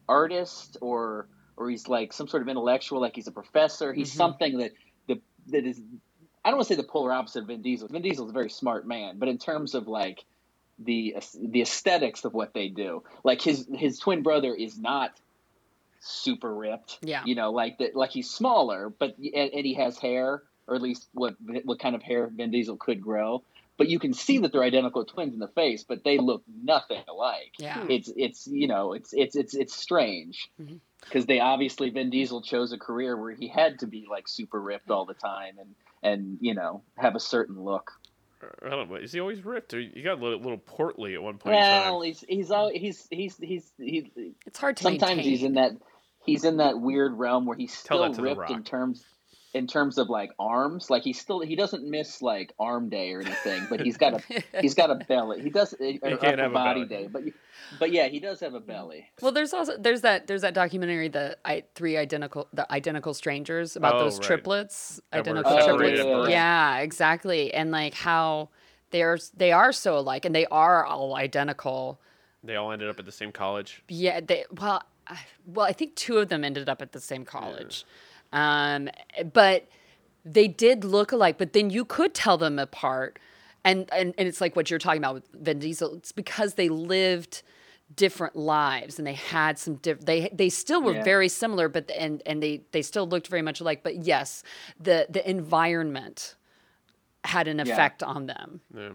artist or or he's like some sort of intellectual, like he's a professor. He's mm-hmm. something that the that is I don't want to say the polar opposite of Vin Diesel. Vin Diesel is a very smart man, but in terms of like the the aesthetics of what they do, like his his twin brother is not super ripped.
Yeah,
you know, like that, like he's smaller, but and, and he has hair, or at least what what kind of hair Vin Diesel could grow but you can see that they're identical twins in the face, but they look nothing alike.
Yeah.
It's it's you know it's it's it's it's strange because mm-hmm. they obviously Vin Diesel chose a career where he had to be like super ripped all the time and and you know have a certain look.
I don't know. Is he always ripped? Or he got a little, little portly at one point.
Well, he's he's all, he's he's he's he's.
It's hard to
sometimes
maintain.
he's in that he's in that weird realm where he's still ripped in terms in terms of like arms like he still he doesn't miss like arm day or anything but he's got a he's got a belly. He does eh, he can't have body day but but yeah he does have a belly.
Well there's also there's that there's that documentary the I, three identical the identical strangers about oh, those right. triplets that identical triplets. yeah. yeah exactly and like how they're they are so alike and they are all identical.
They all ended up at the same college?
Yeah they well I, well i think two of them ended up at the same college. Yeah um, but they did look alike, but then you could tell them apart. And, and, and it's like what you're talking about with Vin Diesel. It's because they lived different lives and they had some different they they still were yeah. very similar but and and they they still looked very much alike but yes the the environment had an effect yeah. on them
yeah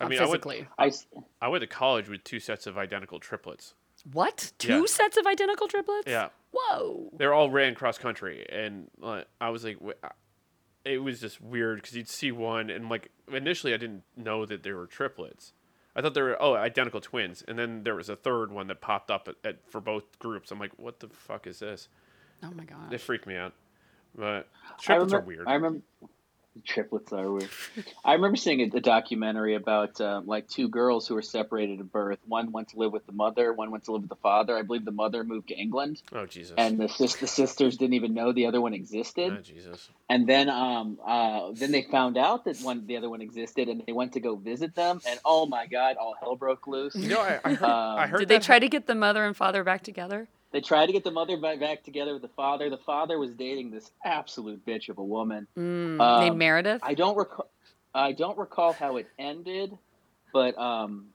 i mean physically. I went, I, I went to college with two sets of identical triplets
what two yeah. sets of identical triplets
yeah
Whoa.
They're all ran cross country, and uh, I was like, it was just weird because you'd see one, and like initially I didn't know that they were triplets. I thought they were oh identical twins, and then there was a third one that popped up at, at for both groups. I'm like, what the fuck is this?
Oh my god!
It freaked me out. But triplets
remember,
are weird.
I remember Triplets are weird. I remember seeing a, a documentary about um, like two girls who were separated at birth. One went to live with the mother. One went to live with the father. I believe the mother moved to England.
Oh Jesus!
And the sis- the sisters didn't even know the other one existed.
Oh Jesus!
And then um uh then they found out that one the other one existed, and they went to go visit them. And oh my God, all hell broke loose.
You know, I, I heard. Um, I heard
did they try to get the mother and father back together?
They tried to get the mother back together with the father. The father was dating this absolute bitch of a woman
mm, um, named Meredith.
I don't recall. I don't recall how it ended, but um,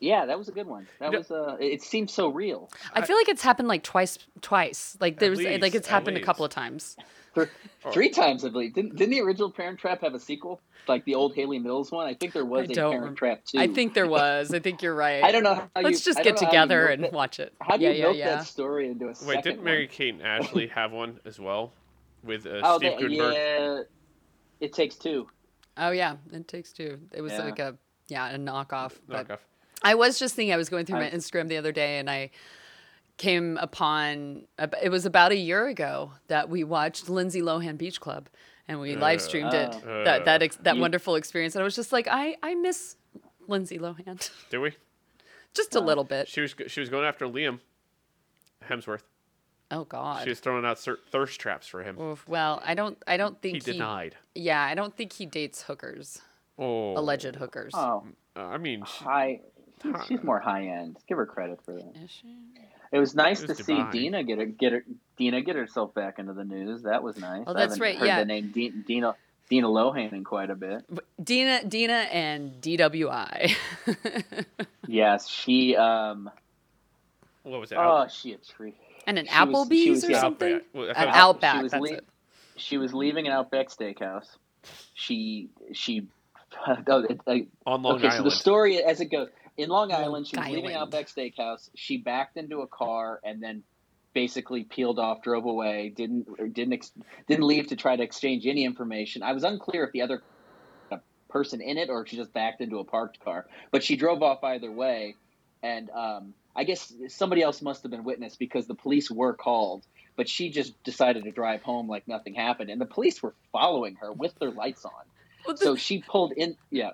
Yeah, that was a good one. That was uh it seems so real.
I feel like it's happened like twice twice. Like there's least, like it's happened a couple of times.
Three, three times, I believe. Didn't, didn't the original Parent Trap have a sequel? Like the old Hayley Mills one? I think there was I a Parent Trap too.
I think there was. I think you're right.
I don't know
Let's just get together and
that,
watch it.
How do
yeah,
you
yeah,
milk
yeah.
that story into a
Wait, didn't Mary Kate and Ashley have one as well? With uh, oh, Steve
they,
Guttenberg?
Yeah, It Takes Two.
Oh, yeah. It Takes Two. It was
Yeah.
like a, yeah, a knockoff.
Knockoff.
I was just thinking, I was going through my Instagram the other day and I came upon, it was about a year ago that we watched Lindsay Lohan Beach Club and we live streamed it.
Oh.
that that ex- that
You-
wonderful experience. And I was just like, I, I miss Lindsay Lohan.
Do we?
just a little bit.
She was she was going after Liam Hemsworth.
Oh, God.
She was throwing out cer- thirst traps for him.
Oof. Well, I don't, I don't
He
think he,
denied.
yeah, I don't think he dates hookers,
Oh,
alleged hookers.
Oh,
Uh, I mean, she,
high. She's more high end. Give her credit for that.
Is she?
It was nice
It
to
was
see Dina get her, get her, Dina get herself back into the news. That was nice.
Oh, that's
haven't
right,
Heard
yeah.
the name Di- Dina Dina Lohan in quite a bit.
Dina, Dina, and DWI.
Yes, she. Um.
what was it?
Oh, she a tree.
and an
She
Applebee's
was-
or
yeah,
something.
Outback. Well,
An
thought-
Outback.
she was
that's
lea-
it.
She was leaving an Outback Steakhouse. She she. Oh, it, I-
on Long
okay, so the story as it goes in Long
Long
Island, she was leaving Outback Steakhouse. She backed into a car and then basically peeled off, drove away. Didn't or didn't ex- didn't leave to try to exchange any information. I was unclear if the other person in it or if she just backed into a parked car, but she drove off either way. And um, I guess somebody else must have been witness because the police were called. But she just decided to drive home like nothing happened, and the police were following her with their lights on.
Well,
So she pulled in. Yeah,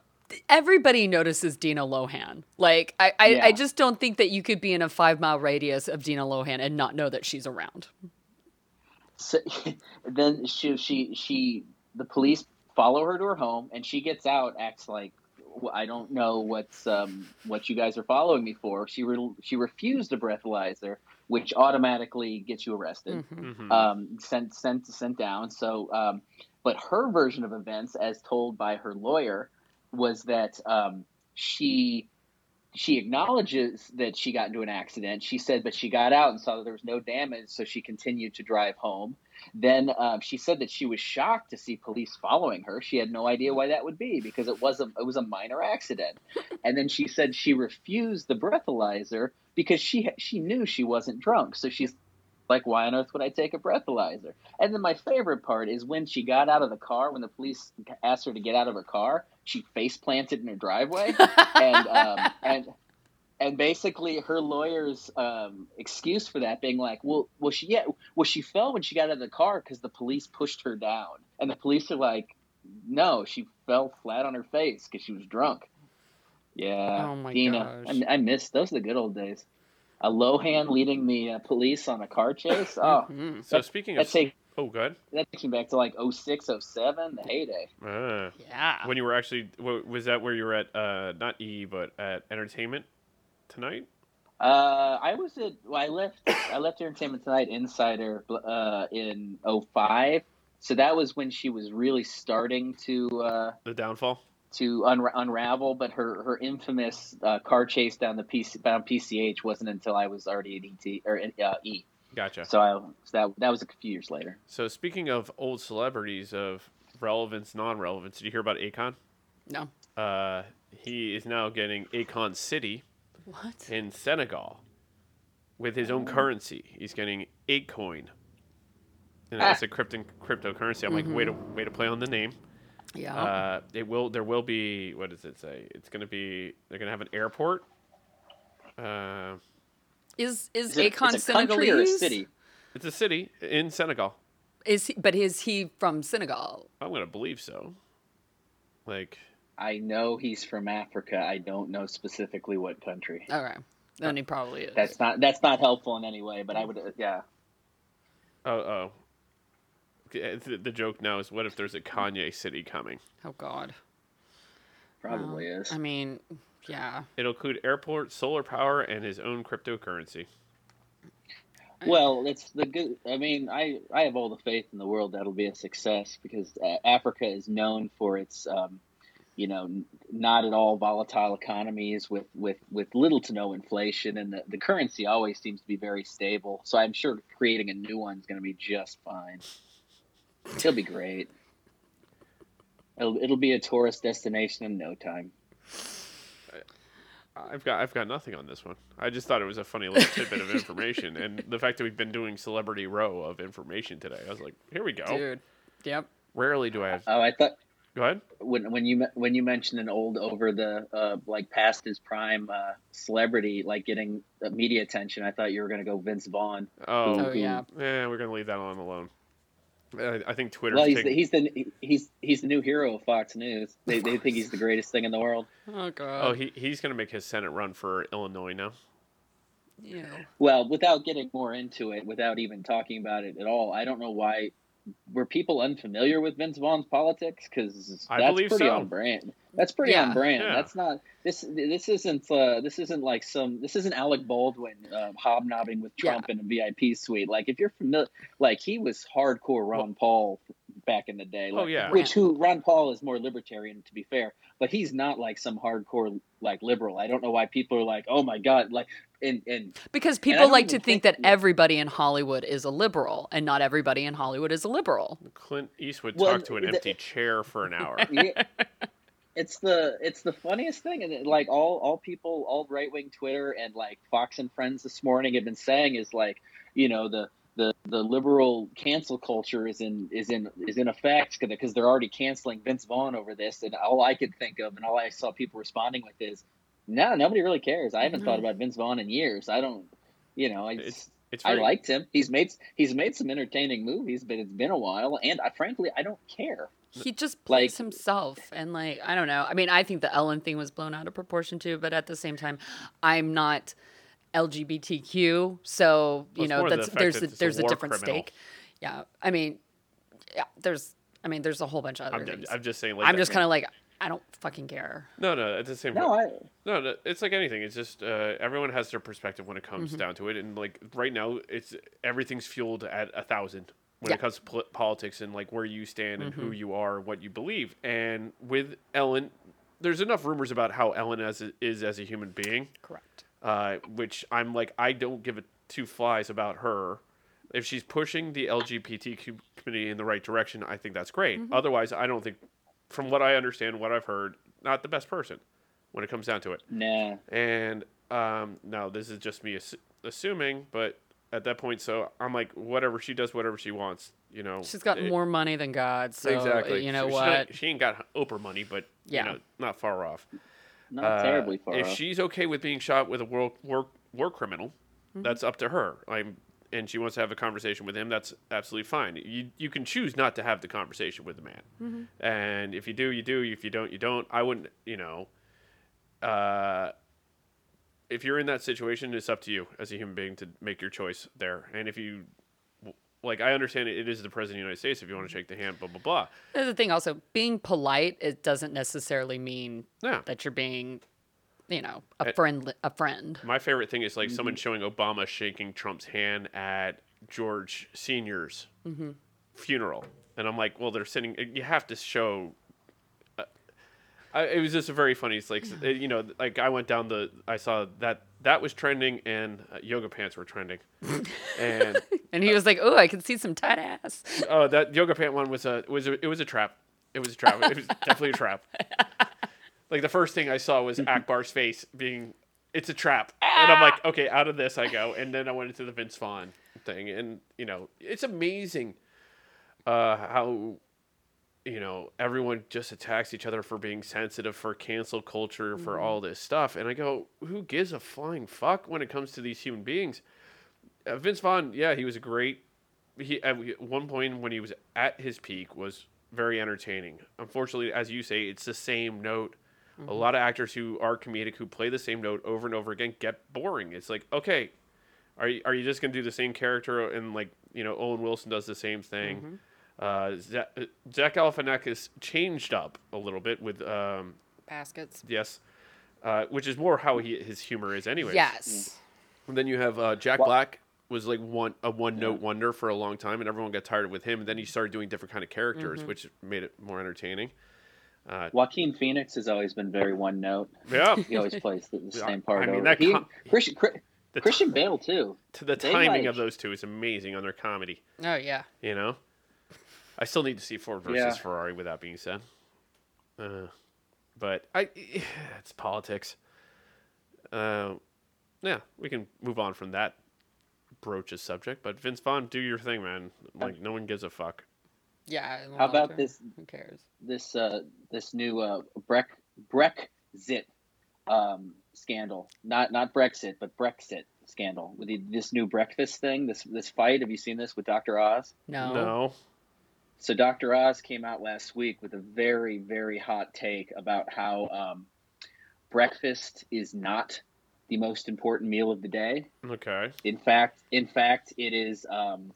everybody notices Dina Lohan. Like, I, I,
Yeah.
I just don't think that you could be in a five mile radius of Dina Lohan and not know that she's around.
So then she she she the police follow her to her home, and she gets out, acts like I don't know what's um what you guys are following me for. She re- she refused a breathalyzer, which automatically gets you arrested,
Mhm.
Mhm.
um, sent sent sent down. So, um, but her version of events, as told by her lawyer, was that um, she she acknowledges that she got into an accident. She said, but she got out and saw that there was no damage, so she continued to drive home. Then um, she said that she was shocked to see police following her. She had no idea why that would be because it was a it was a minor accident. and then she said she refused the breathalyzer because she she knew she wasn't drunk. So she's like, why on earth would I take a breathalyzer? And then my favorite part is when she got out of the car, when the police asked her to get out of her car, she face planted in her driveway and um, and and basically her lawyer's um, excuse for that being like, well, well, she yeah, well, she fell when she got out of the car because the police pushed her down, and the police are like, no, she fell flat on her face because she was drunk. Yeah,
Oh my
Dina,
gosh.
I, I miss those are the good old days. A Lohan leading the uh, police on a car chase. Oh,
so
that-
speaking
that
of,
take
oh, good.
that takes me back to like 06, 07, the heyday.
Ah.
Yeah.
When you were actually, was that where you were at? Uh, not E, but at Entertainment tonight.
Uh, I was at. Well, I left. I left Entertainment Tonight Insider uh, in 05. So that was when she was really starting to uh,
The downfall.
to unra- unravel. But her her infamous uh, car chase down the PC down PCH wasn't until I was already at ET or uh, E.
Gotcha.
So, I, so that that was a few years later.
So speaking of old celebrities of relevance, non-relevance, did you hear about Akon?
No.
Uh, he is now getting Akon City
What?
in Senegal with his own currency. He's getting Akoin. And
Ah.
it's a crypto cryptocurrency. I'm like, way to way to play on the name.
Yeah.
Uh, it will. There will be. What does it say? It's going to be. They're going to have an airport. Uh,
is is
Is
Akon
it's a country or a
Senegalese?
city?
it's a city in Senegal.
Is he, but is he from Senegal?
I'm going to believe so. Like,
I know he's from Africa. I don't know specifically what country.
Okay. Then he probably is.
That's not that's not helpful in any way. But I would uh, yeah.
oh, oh. The, the joke now is, what if there's a Kanye City coming?
oh God.
Probably
Well,
is.
I mean, yeah.
It'll include airport, solar power, and his own cryptocurrency.
Well, it's the good. I mean, I I have all the faith in the world that'll be a success because uh, Africa is known for its um, you know, not at all volatile economies with, with, with little to no inflation, and the, the currency always seems to be very stable. So I'm sure creating a new one is going to be just fine. It'll be great. It'll, it'll be a tourist destination in no time.
I've got I've got nothing on this one. I just thought it was a funny little tidbit of information, and the fact that we've been doing celebrity row of information today, I was like, here we go.
Dude, yep.
Rarely do I have.
Oh, I thought.
Go ahead.
When when you when you mentioned an old over the uh, like past his prime uh, celebrity like getting media attention, I thought you were gonna go Vince Vaughn.
Oh,
oh yeah.
Yeah, we're gonna leave that on alone. I, I think Twitter.
Well, he's taking... the, he's the he's he's the new hero of Fox News. They they think he's the greatest thing in the world.
Oh god.
Oh, he he's gonna make his Senate run for Illinois now.
Yeah.
Well, without getting more into it, without even talking about it at all, I don't know why were people unfamiliar with Vince Vaughn's politics? Because that's pretty
so.
on brand. That's pretty
yeah.
on brand.
Yeah.
That's not this. This isn't. Uh, this isn't like some. This isn't Alec Baldwin uh, hobnobbing with Trump
Yeah.
in a VIP suite. Like if you're familiar, like he was hardcore Ron Paul back in the day.
Oh, yeah.
Which who Ron Paul is more libertarian to be fair, but he's not like some hardcore like liberal. I don't know why people are like, oh my god, like and and
Because people
don't
like to think
think-
that everybody in Hollywood is a liberal, and not everybody in Hollywood is a liberal.
Clint Eastwood
Well,
talked to an
the-
empty chair for an hour.
yeah, it's the it's the funniest thing, and it, like all all people, all right wing Twitter and like Fox and Friends this morning have been saying is like, you know, the the the liberal cancel culture is in is in is in effect because they're already canceling Vince Vaughn over this, and all I could think of and all I saw people responding with is, no, nobody really cares. I haven't thought mm-hmm. about Vince Vaughn in years. I don't, you know, I.
It's it's
I liked him. He's made he's made some entertaining movies, but it's been a while, and I frankly I don't care.
He just plays
Like-
himself, and like I don't know. I mean, I think the Ellen thing was blown out of proportion too, but at the same time, I'm not LGBTQ, so you
it's
know
more the
there's
that
a,
it's a
there's a different
criminal.
stake. Yeah, I mean, yeah, there's I mean there's a whole bunch of other
I'm,
things.
I'm just saying. Like
I'm just kind of like I don't fucking care.
no, no. It's the same.
No, I
No, no, it's like anything. It's just uh, everyone has their perspective when it comes
Mm-hmm.
down to it, and like right now, it's everything's fueled at a thousand when
Yeah.
it comes to pol- politics and like where you stand and
Mm-hmm.
who you are, what you believe. And with Ellen, there's enough rumors about how Ellen as a, is as a human being,
Correct.
uh, which I'm like I don't give a two flies about her. If she's pushing the LGBTQ community in the right direction, I think that's great.
Mm-hmm.
Otherwise, I don't think, from what I understand, what I've heard, not the best person when it comes down to it.
nah.
And um, now this is just me assu- assuming, but at that point, so I'm like, whatever she does, whatever she wants, you know.
She's got
it-
more money than God, so
exactly.
you know
She- she
what?
not- She, ain't got Oprah money, but
Yeah.
you know, not far off.
Not
Uh,
terribly far
If
off.
she's okay with being shot with a war war, war criminal,
Mm-hmm.
that's up to her. I'm, and she wants to have a conversation with him. That's absolutely fine. You you can choose not to have the conversation with the man,
Mm-hmm.
and if you do, you do. If you don't, you don't. I wouldn't. You know. Uh, if you're in that situation, it's up to you as a human being to make your choice there. And if you, like, I understand it, it is the president of the United States. If you want to shake the hand, blah blah blah.
There's the thing also, being polite it doesn't necessarily mean
Yeah.
that you're being, you know, a
It-
friend a friend.
My favorite thing is like
Mm-hmm.
someone showing Obama shaking Trump's hand at George Senior's
Mm-hmm.
funeral, and I'm like, well, they're sitting. You have to show. uh, I, it was just a very funny. It's like uh, you know, like I went down the. I saw that that was trending, and uh, yoga pants were trending, and
And he was like, "Oh, I can see some tight ass."
oh, that yoga pant one was a was a, it was a trap. It was a trap. It was definitely a trap. Like the first thing I saw was Ackbar's face being, it's a trap, and I'm like, okay, out of this I go, and then I went into the Vince Vaughn thing, and you know, it's amazing uh, how you know everyone just attacks each other for being sensitive, for cancel culture, for all this stuff, and I go, who gives a flying fuck when it comes to these human beings? Uh, Vince Vaughn, yeah, he was a great. He at one point when he was at his peak was very entertaining. Unfortunately, as you say, it's the same note. A lot of actors who are comedic who play the same note over and over again get boring. It's like, okay, are you, are you just gonna do the same character and like you know Owen Wilson does the same thing? Uh, Zach, Zach Galifianakis changed up a little bit with um,
Baskets.
yes, uh, which is more how he his humor is anyway.
Yes.
And then you have uh, Jack
Well-
Black was like one a one note wonder for a long time, and everyone got tired with him. And then he started doing different kind of characters, which made it more entertaining.
Uh, Joaquin Phoenix has always been very one note.
Yeah,
he always plays the, the same part. I mean, that he, com- Christian, Christian t- Bale too.
To the they timing like... of those two is amazing on their comedy.
Oh yeah.
You know, I still need to see Ford versus yeah. Ferrari. With that being said, uh, but I, it's politics. Uh, yeah, we can move on from that broach a subject. But Vince Vaughn, do your thing, man. Like no one gives a fuck.
Yeah.
How about this?
Who cares?
This uh, this new uh, Breck Brexit um, scandal. Not not Brexit, but Brexit scandal with the, this new breakfast thing. This this fight. Have you seen this with Dr. Oz?
No.
No.
So Dr. Oz came out last week with a very very hot take about how um, breakfast is not the most important meal of the day.
Okay.
In fact, in fact, it is. Um,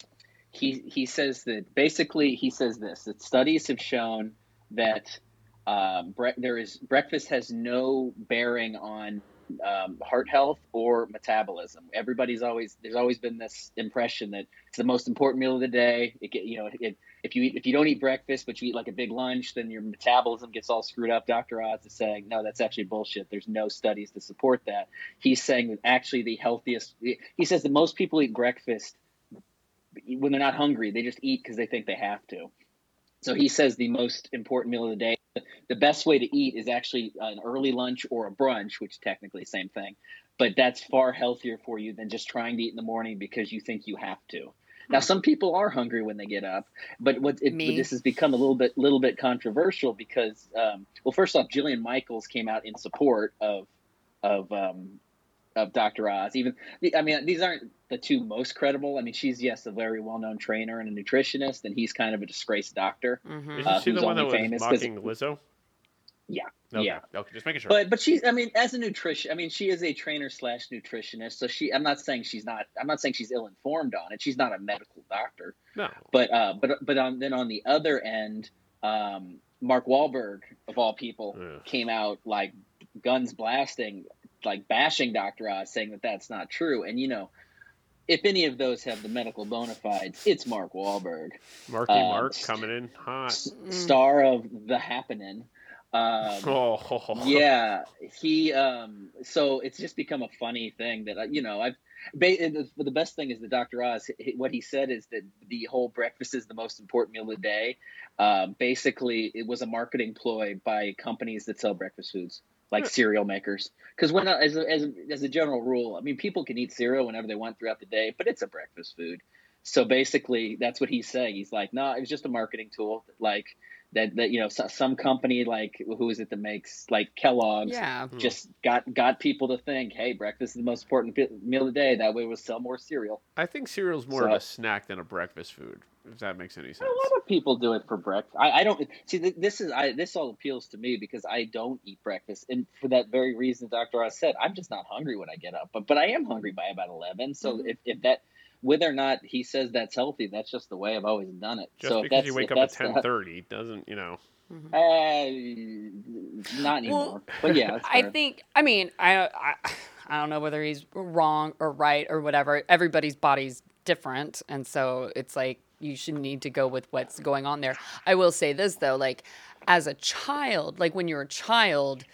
he he says that basically he says this that studies have shown that um, bre- there is breakfast has no bearing on um, heart health or metabolism. Everybody's always there's always been this impression that it's the most important meal of the day. It get, you know it, if you eat, if you don't eat breakfast but you eat like a big lunch, then your metabolism gets all screwed up. Dr. Oz is saying no, that's actually bullshit. There's no studies to support that. He's saying that actually the healthiest. He says that most people eat breakfast when they're not hungry. They just eat because they think they have to. So he says the most important meal of the day, the best way to eat is actually an early lunch or a brunch, which technically same thing, but that's far healthier for you than just trying to eat in the morning because you think you have to. Now, some people are hungry when they get up, but what it, this has become a little bit, little bit controversial because, um, well, first off, Jillian Michaels came out in support of, of um, of Dr. Oz. Even I mean, these aren't the two most credible. I mean, she's yes a very well known trainer and a nutritionist, and he's kind of a disgraced doctor.
Mm-hmm. Isn't uh, she the one that was mocking Lizzo?
Yeah,
okay.
yeah.
Okay, just making sure.
But but she's I mean, as a nutrition, I mean, she is a trainer slash nutritionist. So she, I'm not saying she's not. I'm not saying she's ill informed on it. She's not a medical doctor.
No.
But uh, but but on then on the other end, um, Mark Wahlberg of all people yeah. came out like guns blasting like bashing Dr. Oz, saying that that's not true. And you know, if any of those have the medical bona fides, it's Mark Wahlberg.
Marky uh, Mark coming in hot.
S- star of The Happening. Um,
oh.
Yeah, he. Um, so it's just become a funny thing that uh, you know I've. the, the best thing is that Dr. Oz, what he said is that the whole breakfast is the most important meal of the day. Uh, basically, it was a marketing ploy by companies that sell breakfast foods like cereal makers. Because when as a, as a, as a general rule, I mean, people can eat cereal whenever they want throughout the day, but it's a breakfast food. So basically, that's what he's saying. He's like, no, nah, it was just a marketing tool. Like that, that you know, so, some company like who is it that makes like Kellogg's,
yeah.
Hmm. just got got people to think, hey, breakfast is the most important meal of the day. That way, we'll sell more cereal.
I think cereal is more so, of a snack than a breakfast food if that makes any sense. A
lot of people do it for breakfast. I, I don't see. This is I, this all appeals to me because I don't eat breakfast, and for that very reason, Doctor Oz said, I'm just not hungry when I get up. But but I am hungry by about eleven. So mm-hmm. if, if that whether or not he says that's healthy, that's just the way I've always done it.
Just
so
because you wake up at ten thirty doesn't, you know.
Mm-hmm. Uh, not anymore. Well, but yeah,
I think. I mean, I, I I don't know whether he's wrong or right or whatever. Everybody's body's different, and so it's like you should need to go with what's going on there. I will say this though, like as a child, like when you're a child,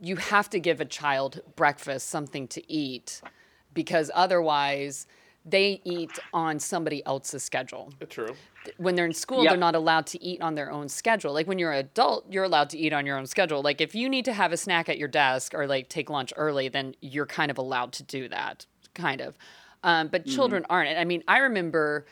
you have to give a child breakfast, something to eat, because otherwise they eat on somebody else's schedule.
Uh, true.
When they're in school, yep. they're not allowed to eat on their own schedule. Like when you're an adult, you're allowed to eat on your own schedule. Like if you need to have a snack at your desk or like take lunch early, then you're kind of allowed to do that, kind of. Um, but mm-hmm. children aren't. I mean, I remember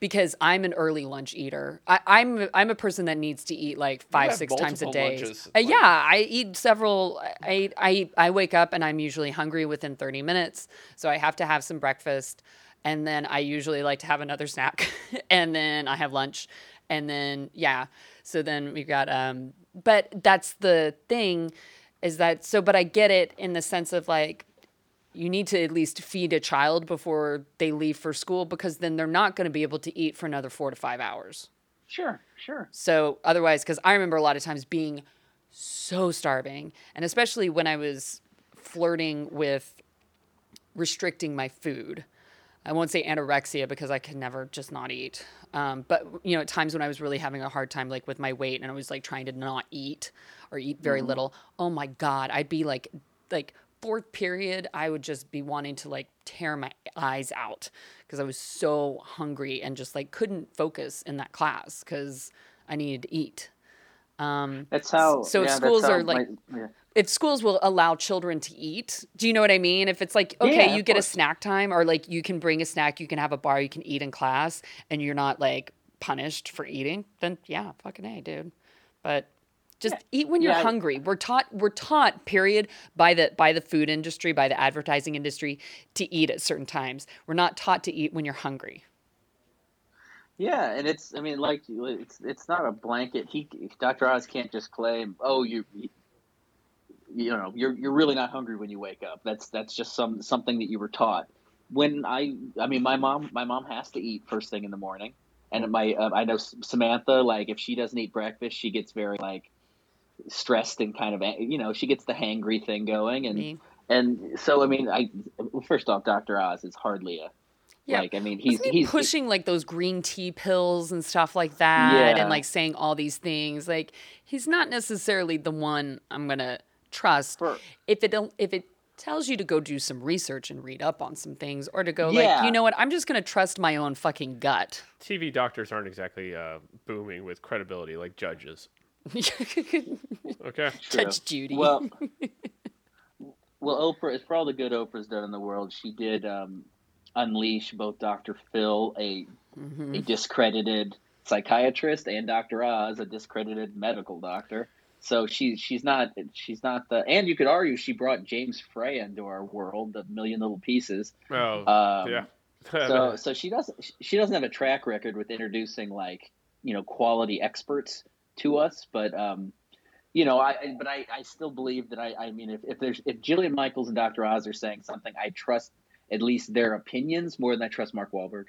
because I'm an early lunch eater. I, am I'm, I'm a person that needs to eat like five six times a day. Lunches, uh, yeah, I eat several. I I I wake up and I'm usually hungry within 30 minutes, so I have to have some breakfast, and then I usually like to have another snack, and then I have lunch, and then yeah. So then we got um. But that's the thing, is that so? But I get it in the sense of like you need to at least feed a child before they leave for school because then they're not going to be able to eat for another four to five hours.
Sure, sure.
So otherwise, because I remember a lot of times being so starving, and especially when I was flirting with restricting my food. I won't say anorexia because I could never just not eat. Um, but you know, at times when I was really having a hard time, like with my weight, and I was like trying to not eat or eat very mm-hmm. little. Oh my god, I'd be like, like fourth period, I would just be wanting to like tear my eyes out because I was so hungry and just like couldn't focus in that class because I needed to eat.
Um, that's how.
So
yeah,
schools are like, my, yeah if schools will allow children to eat, do you know what I mean? If it's like, okay, yeah, you get course. a snack time or like you can bring a snack, you can have a bar, you can eat in class and you're not like punished for eating, then yeah, fucking A, dude. But just yeah. eat when you're yeah. hungry. We're taught we're taught period by the by the food industry, by the advertising industry to eat at certain times. We're not taught to eat when you're hungry.
Yeah, and it's I mean like it's it's not a blanket. He Dr. Oz can't just claim, "Oh, you you know you're you're really not hungry when you wake up. That's that's just some something that you were taught. When I I mean my mom my mom has to eat first thing in the morning, and my uh, I know Samantha like if she doesn't eat breakfast she gets very like stressed and kind of you know she gets the hangry thing going and Me. and so I mean I first off Dr. Oz is hardly a yeah. Like I mean, he's he
he's pushing like those green tea pills and stuff like that, yeah. and like saying all these things. Like he's not necessarily the one I'm gonna trust For, if it if it tells you to go do some research and read up on some things or to go yeah. like you know what i'm just going to trust my own fucking gut
tv doctors aren't exactly uh, booming with credibility like judges okay
judge judy
well well oprah for all the good oprah's done in the world she did um, unleash both dr phil a, mm-hmm. a discredited psychiatrist and dr oz a discredited medical doctor so she's she's not she's not the and you could argue she brought James Frey into our world, the Million Little Pieces.
Oh, um, yeah.
so so she doesn't she doesn't have a track record with introducing like you know quality experts to us, but um, you know I but I, I still believe that I I mean if, if there's if Jillian Michaels and Dr. Oz are saying something, I trust at least their opinions more than I trust Mark Wahlberg.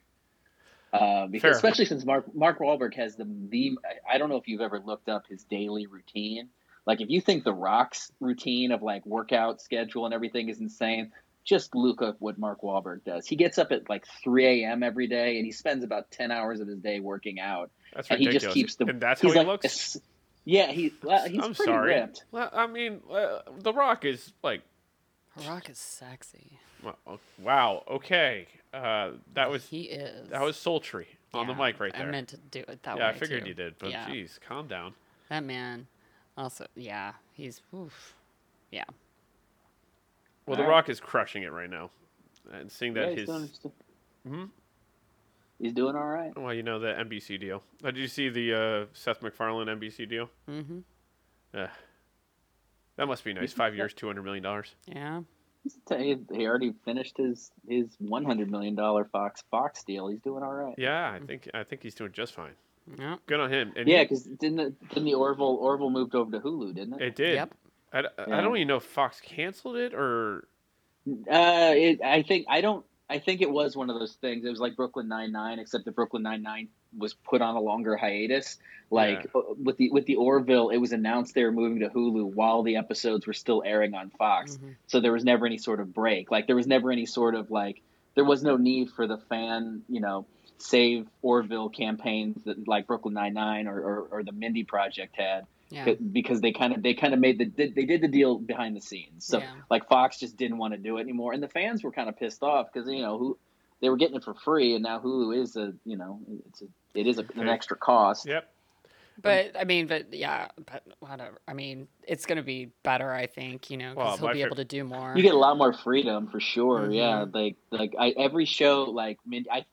Uh, because especially since Mark Mark Wahlberg has the the I don't know if you've ever looked up his daily routine. Like if you think the Rock's routine of like workout schedule and everything is insane, just look up what Mark Wahlberg does. He gets up at like 3 a.m. every day and he spends about 10 hours of his day working out.
That's and ridiculous. he just keeps the. And that's how he like, looks.
Yeah, he well, he's I'm pretty sorry. ripped.
Well, I mean, uh, the Rock is like.
The Rock is sexy.
Wow. Okay. Uh, that was
he is
that was sultry on yeah, the mic right there.
I meant to do it that
yeah,
way.
Yeah, I figured
too.
you did, but yeah. geez, calm down.
That man, also, yeah, he's oof, yeah.
Well, The Rock is crushing it right now, and seeing that
yeah,
his.
Doing, hmm? He's doing all right.
Well, you know the NBC deal. Uh, did you see the uh, Seth MacFarlane NBC deal?
Mm-hmm.
Uh, that must be nice. Five years, two hundred million dollars.
Yeah.
He already finished his his one hundred million dollar Fox Fox deal. He's doing all right.
Yeah, I think I think he's doing just fine.
Yeah.
Good on him.
And yeah, because didn't the, didn't the Orville Orville moved over to Hulu, didn't it?
It did.
Yep.
I, I, yeah. I don't even know if Fox canceled it or.
Uh, it, I think I don't. I think it was one of those things. It was like Brooklyn Nine Nine, except that Brooklyn Nine Nine was put on a longer hiatus. Like yeah. Uh, with the with the Orville, it was announced they were moving to Hulu while the episodes were still airing on Fox. Mm-hmm. So there was never any sort of break. Like there was never any sort of like there was no need for the fan, you know, save Orville campaigns that like Brooklyn Nine Nine or, or, or the Mindy Project had.
Yeah.
because they kind of they kind of made the they did the deal behind the scenes so yeah. like fox just didn't want to do it anymore and the fans were kind of pissed off because you know who they were getting it for free and now hulu is a you know it's a it is a, an extra cost.
Yep.
But I mean, but yeah, but whatever. I mean, it's going to be better, I think. You know, because well, he'll be able to do more.
You get a lot more freedom for sure. Mm-hmm. Yeah, like like I, every show, like I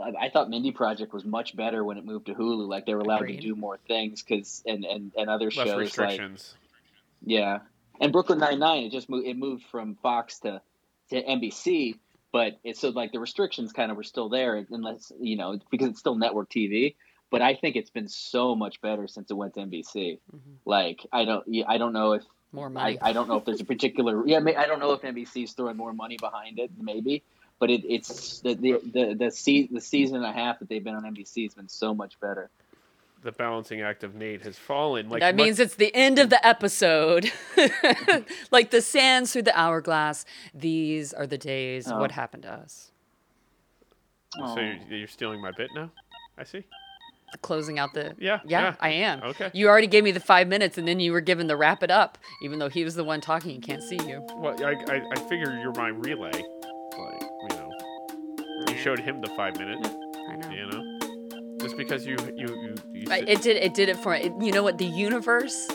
I thought Mindy Project was much better when it moved to Hulu. Like they were allowed Agreed. to do more things because and, and and other Less shows
restrictions.
like yeah, and Brooklyn Nine Nine it just moved it moved from Fox to to NBC but it's so like the restrictions kind of were still there unless you know because it's still network TV. But I think it's been so much better since it went to NBC. Mm-hmm. Like I don't I don't know if
more money.
I, I don't know if there's a particular yeah I don't know if NBC is throwing more money behind it maybe. But it, it's the the the the, se- the season and a half that they've been on NBC has been so much better
the balancing act of Nate has fallen.
Like that means it's the end of the episode. like the sands through the hourglass. These are the days. Oh. What happened to us?
So you're, oh. you're stealing my bit now? I see.
Closing out the
yeah,
yeah,
yeah,
I am.
Okay.
You already gave me the five minutes, and then you were given the wrap it up, even though he was the one talking and can't see you.
Well, I I, I figure you're my relay, like you know. You showed him the five minutes.
I know.
You know, just because you you you. you
I, it did it did it for it, you know what the universe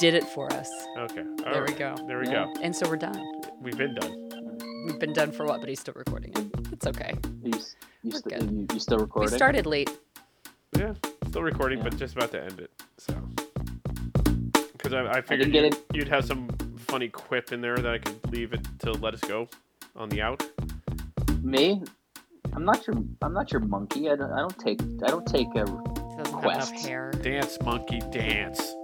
did it for us.
Okay.
All there right. we go.
There we yeah.
go. And so we're done.
We've been done.
We've been done for what? But he's still recording it. It's okay.
You, you, st- you, you still recording?
We started late.
Yeah, still recording, yeah. but just about to end it. So, because I, I figured I you'd, you'd have some funny quip in there that I could leave it to let us go on the out.
Me? I'm not your. I'm not your monkey. I don't. I don't take. I don't take a quest.
Dance, monkey, dance.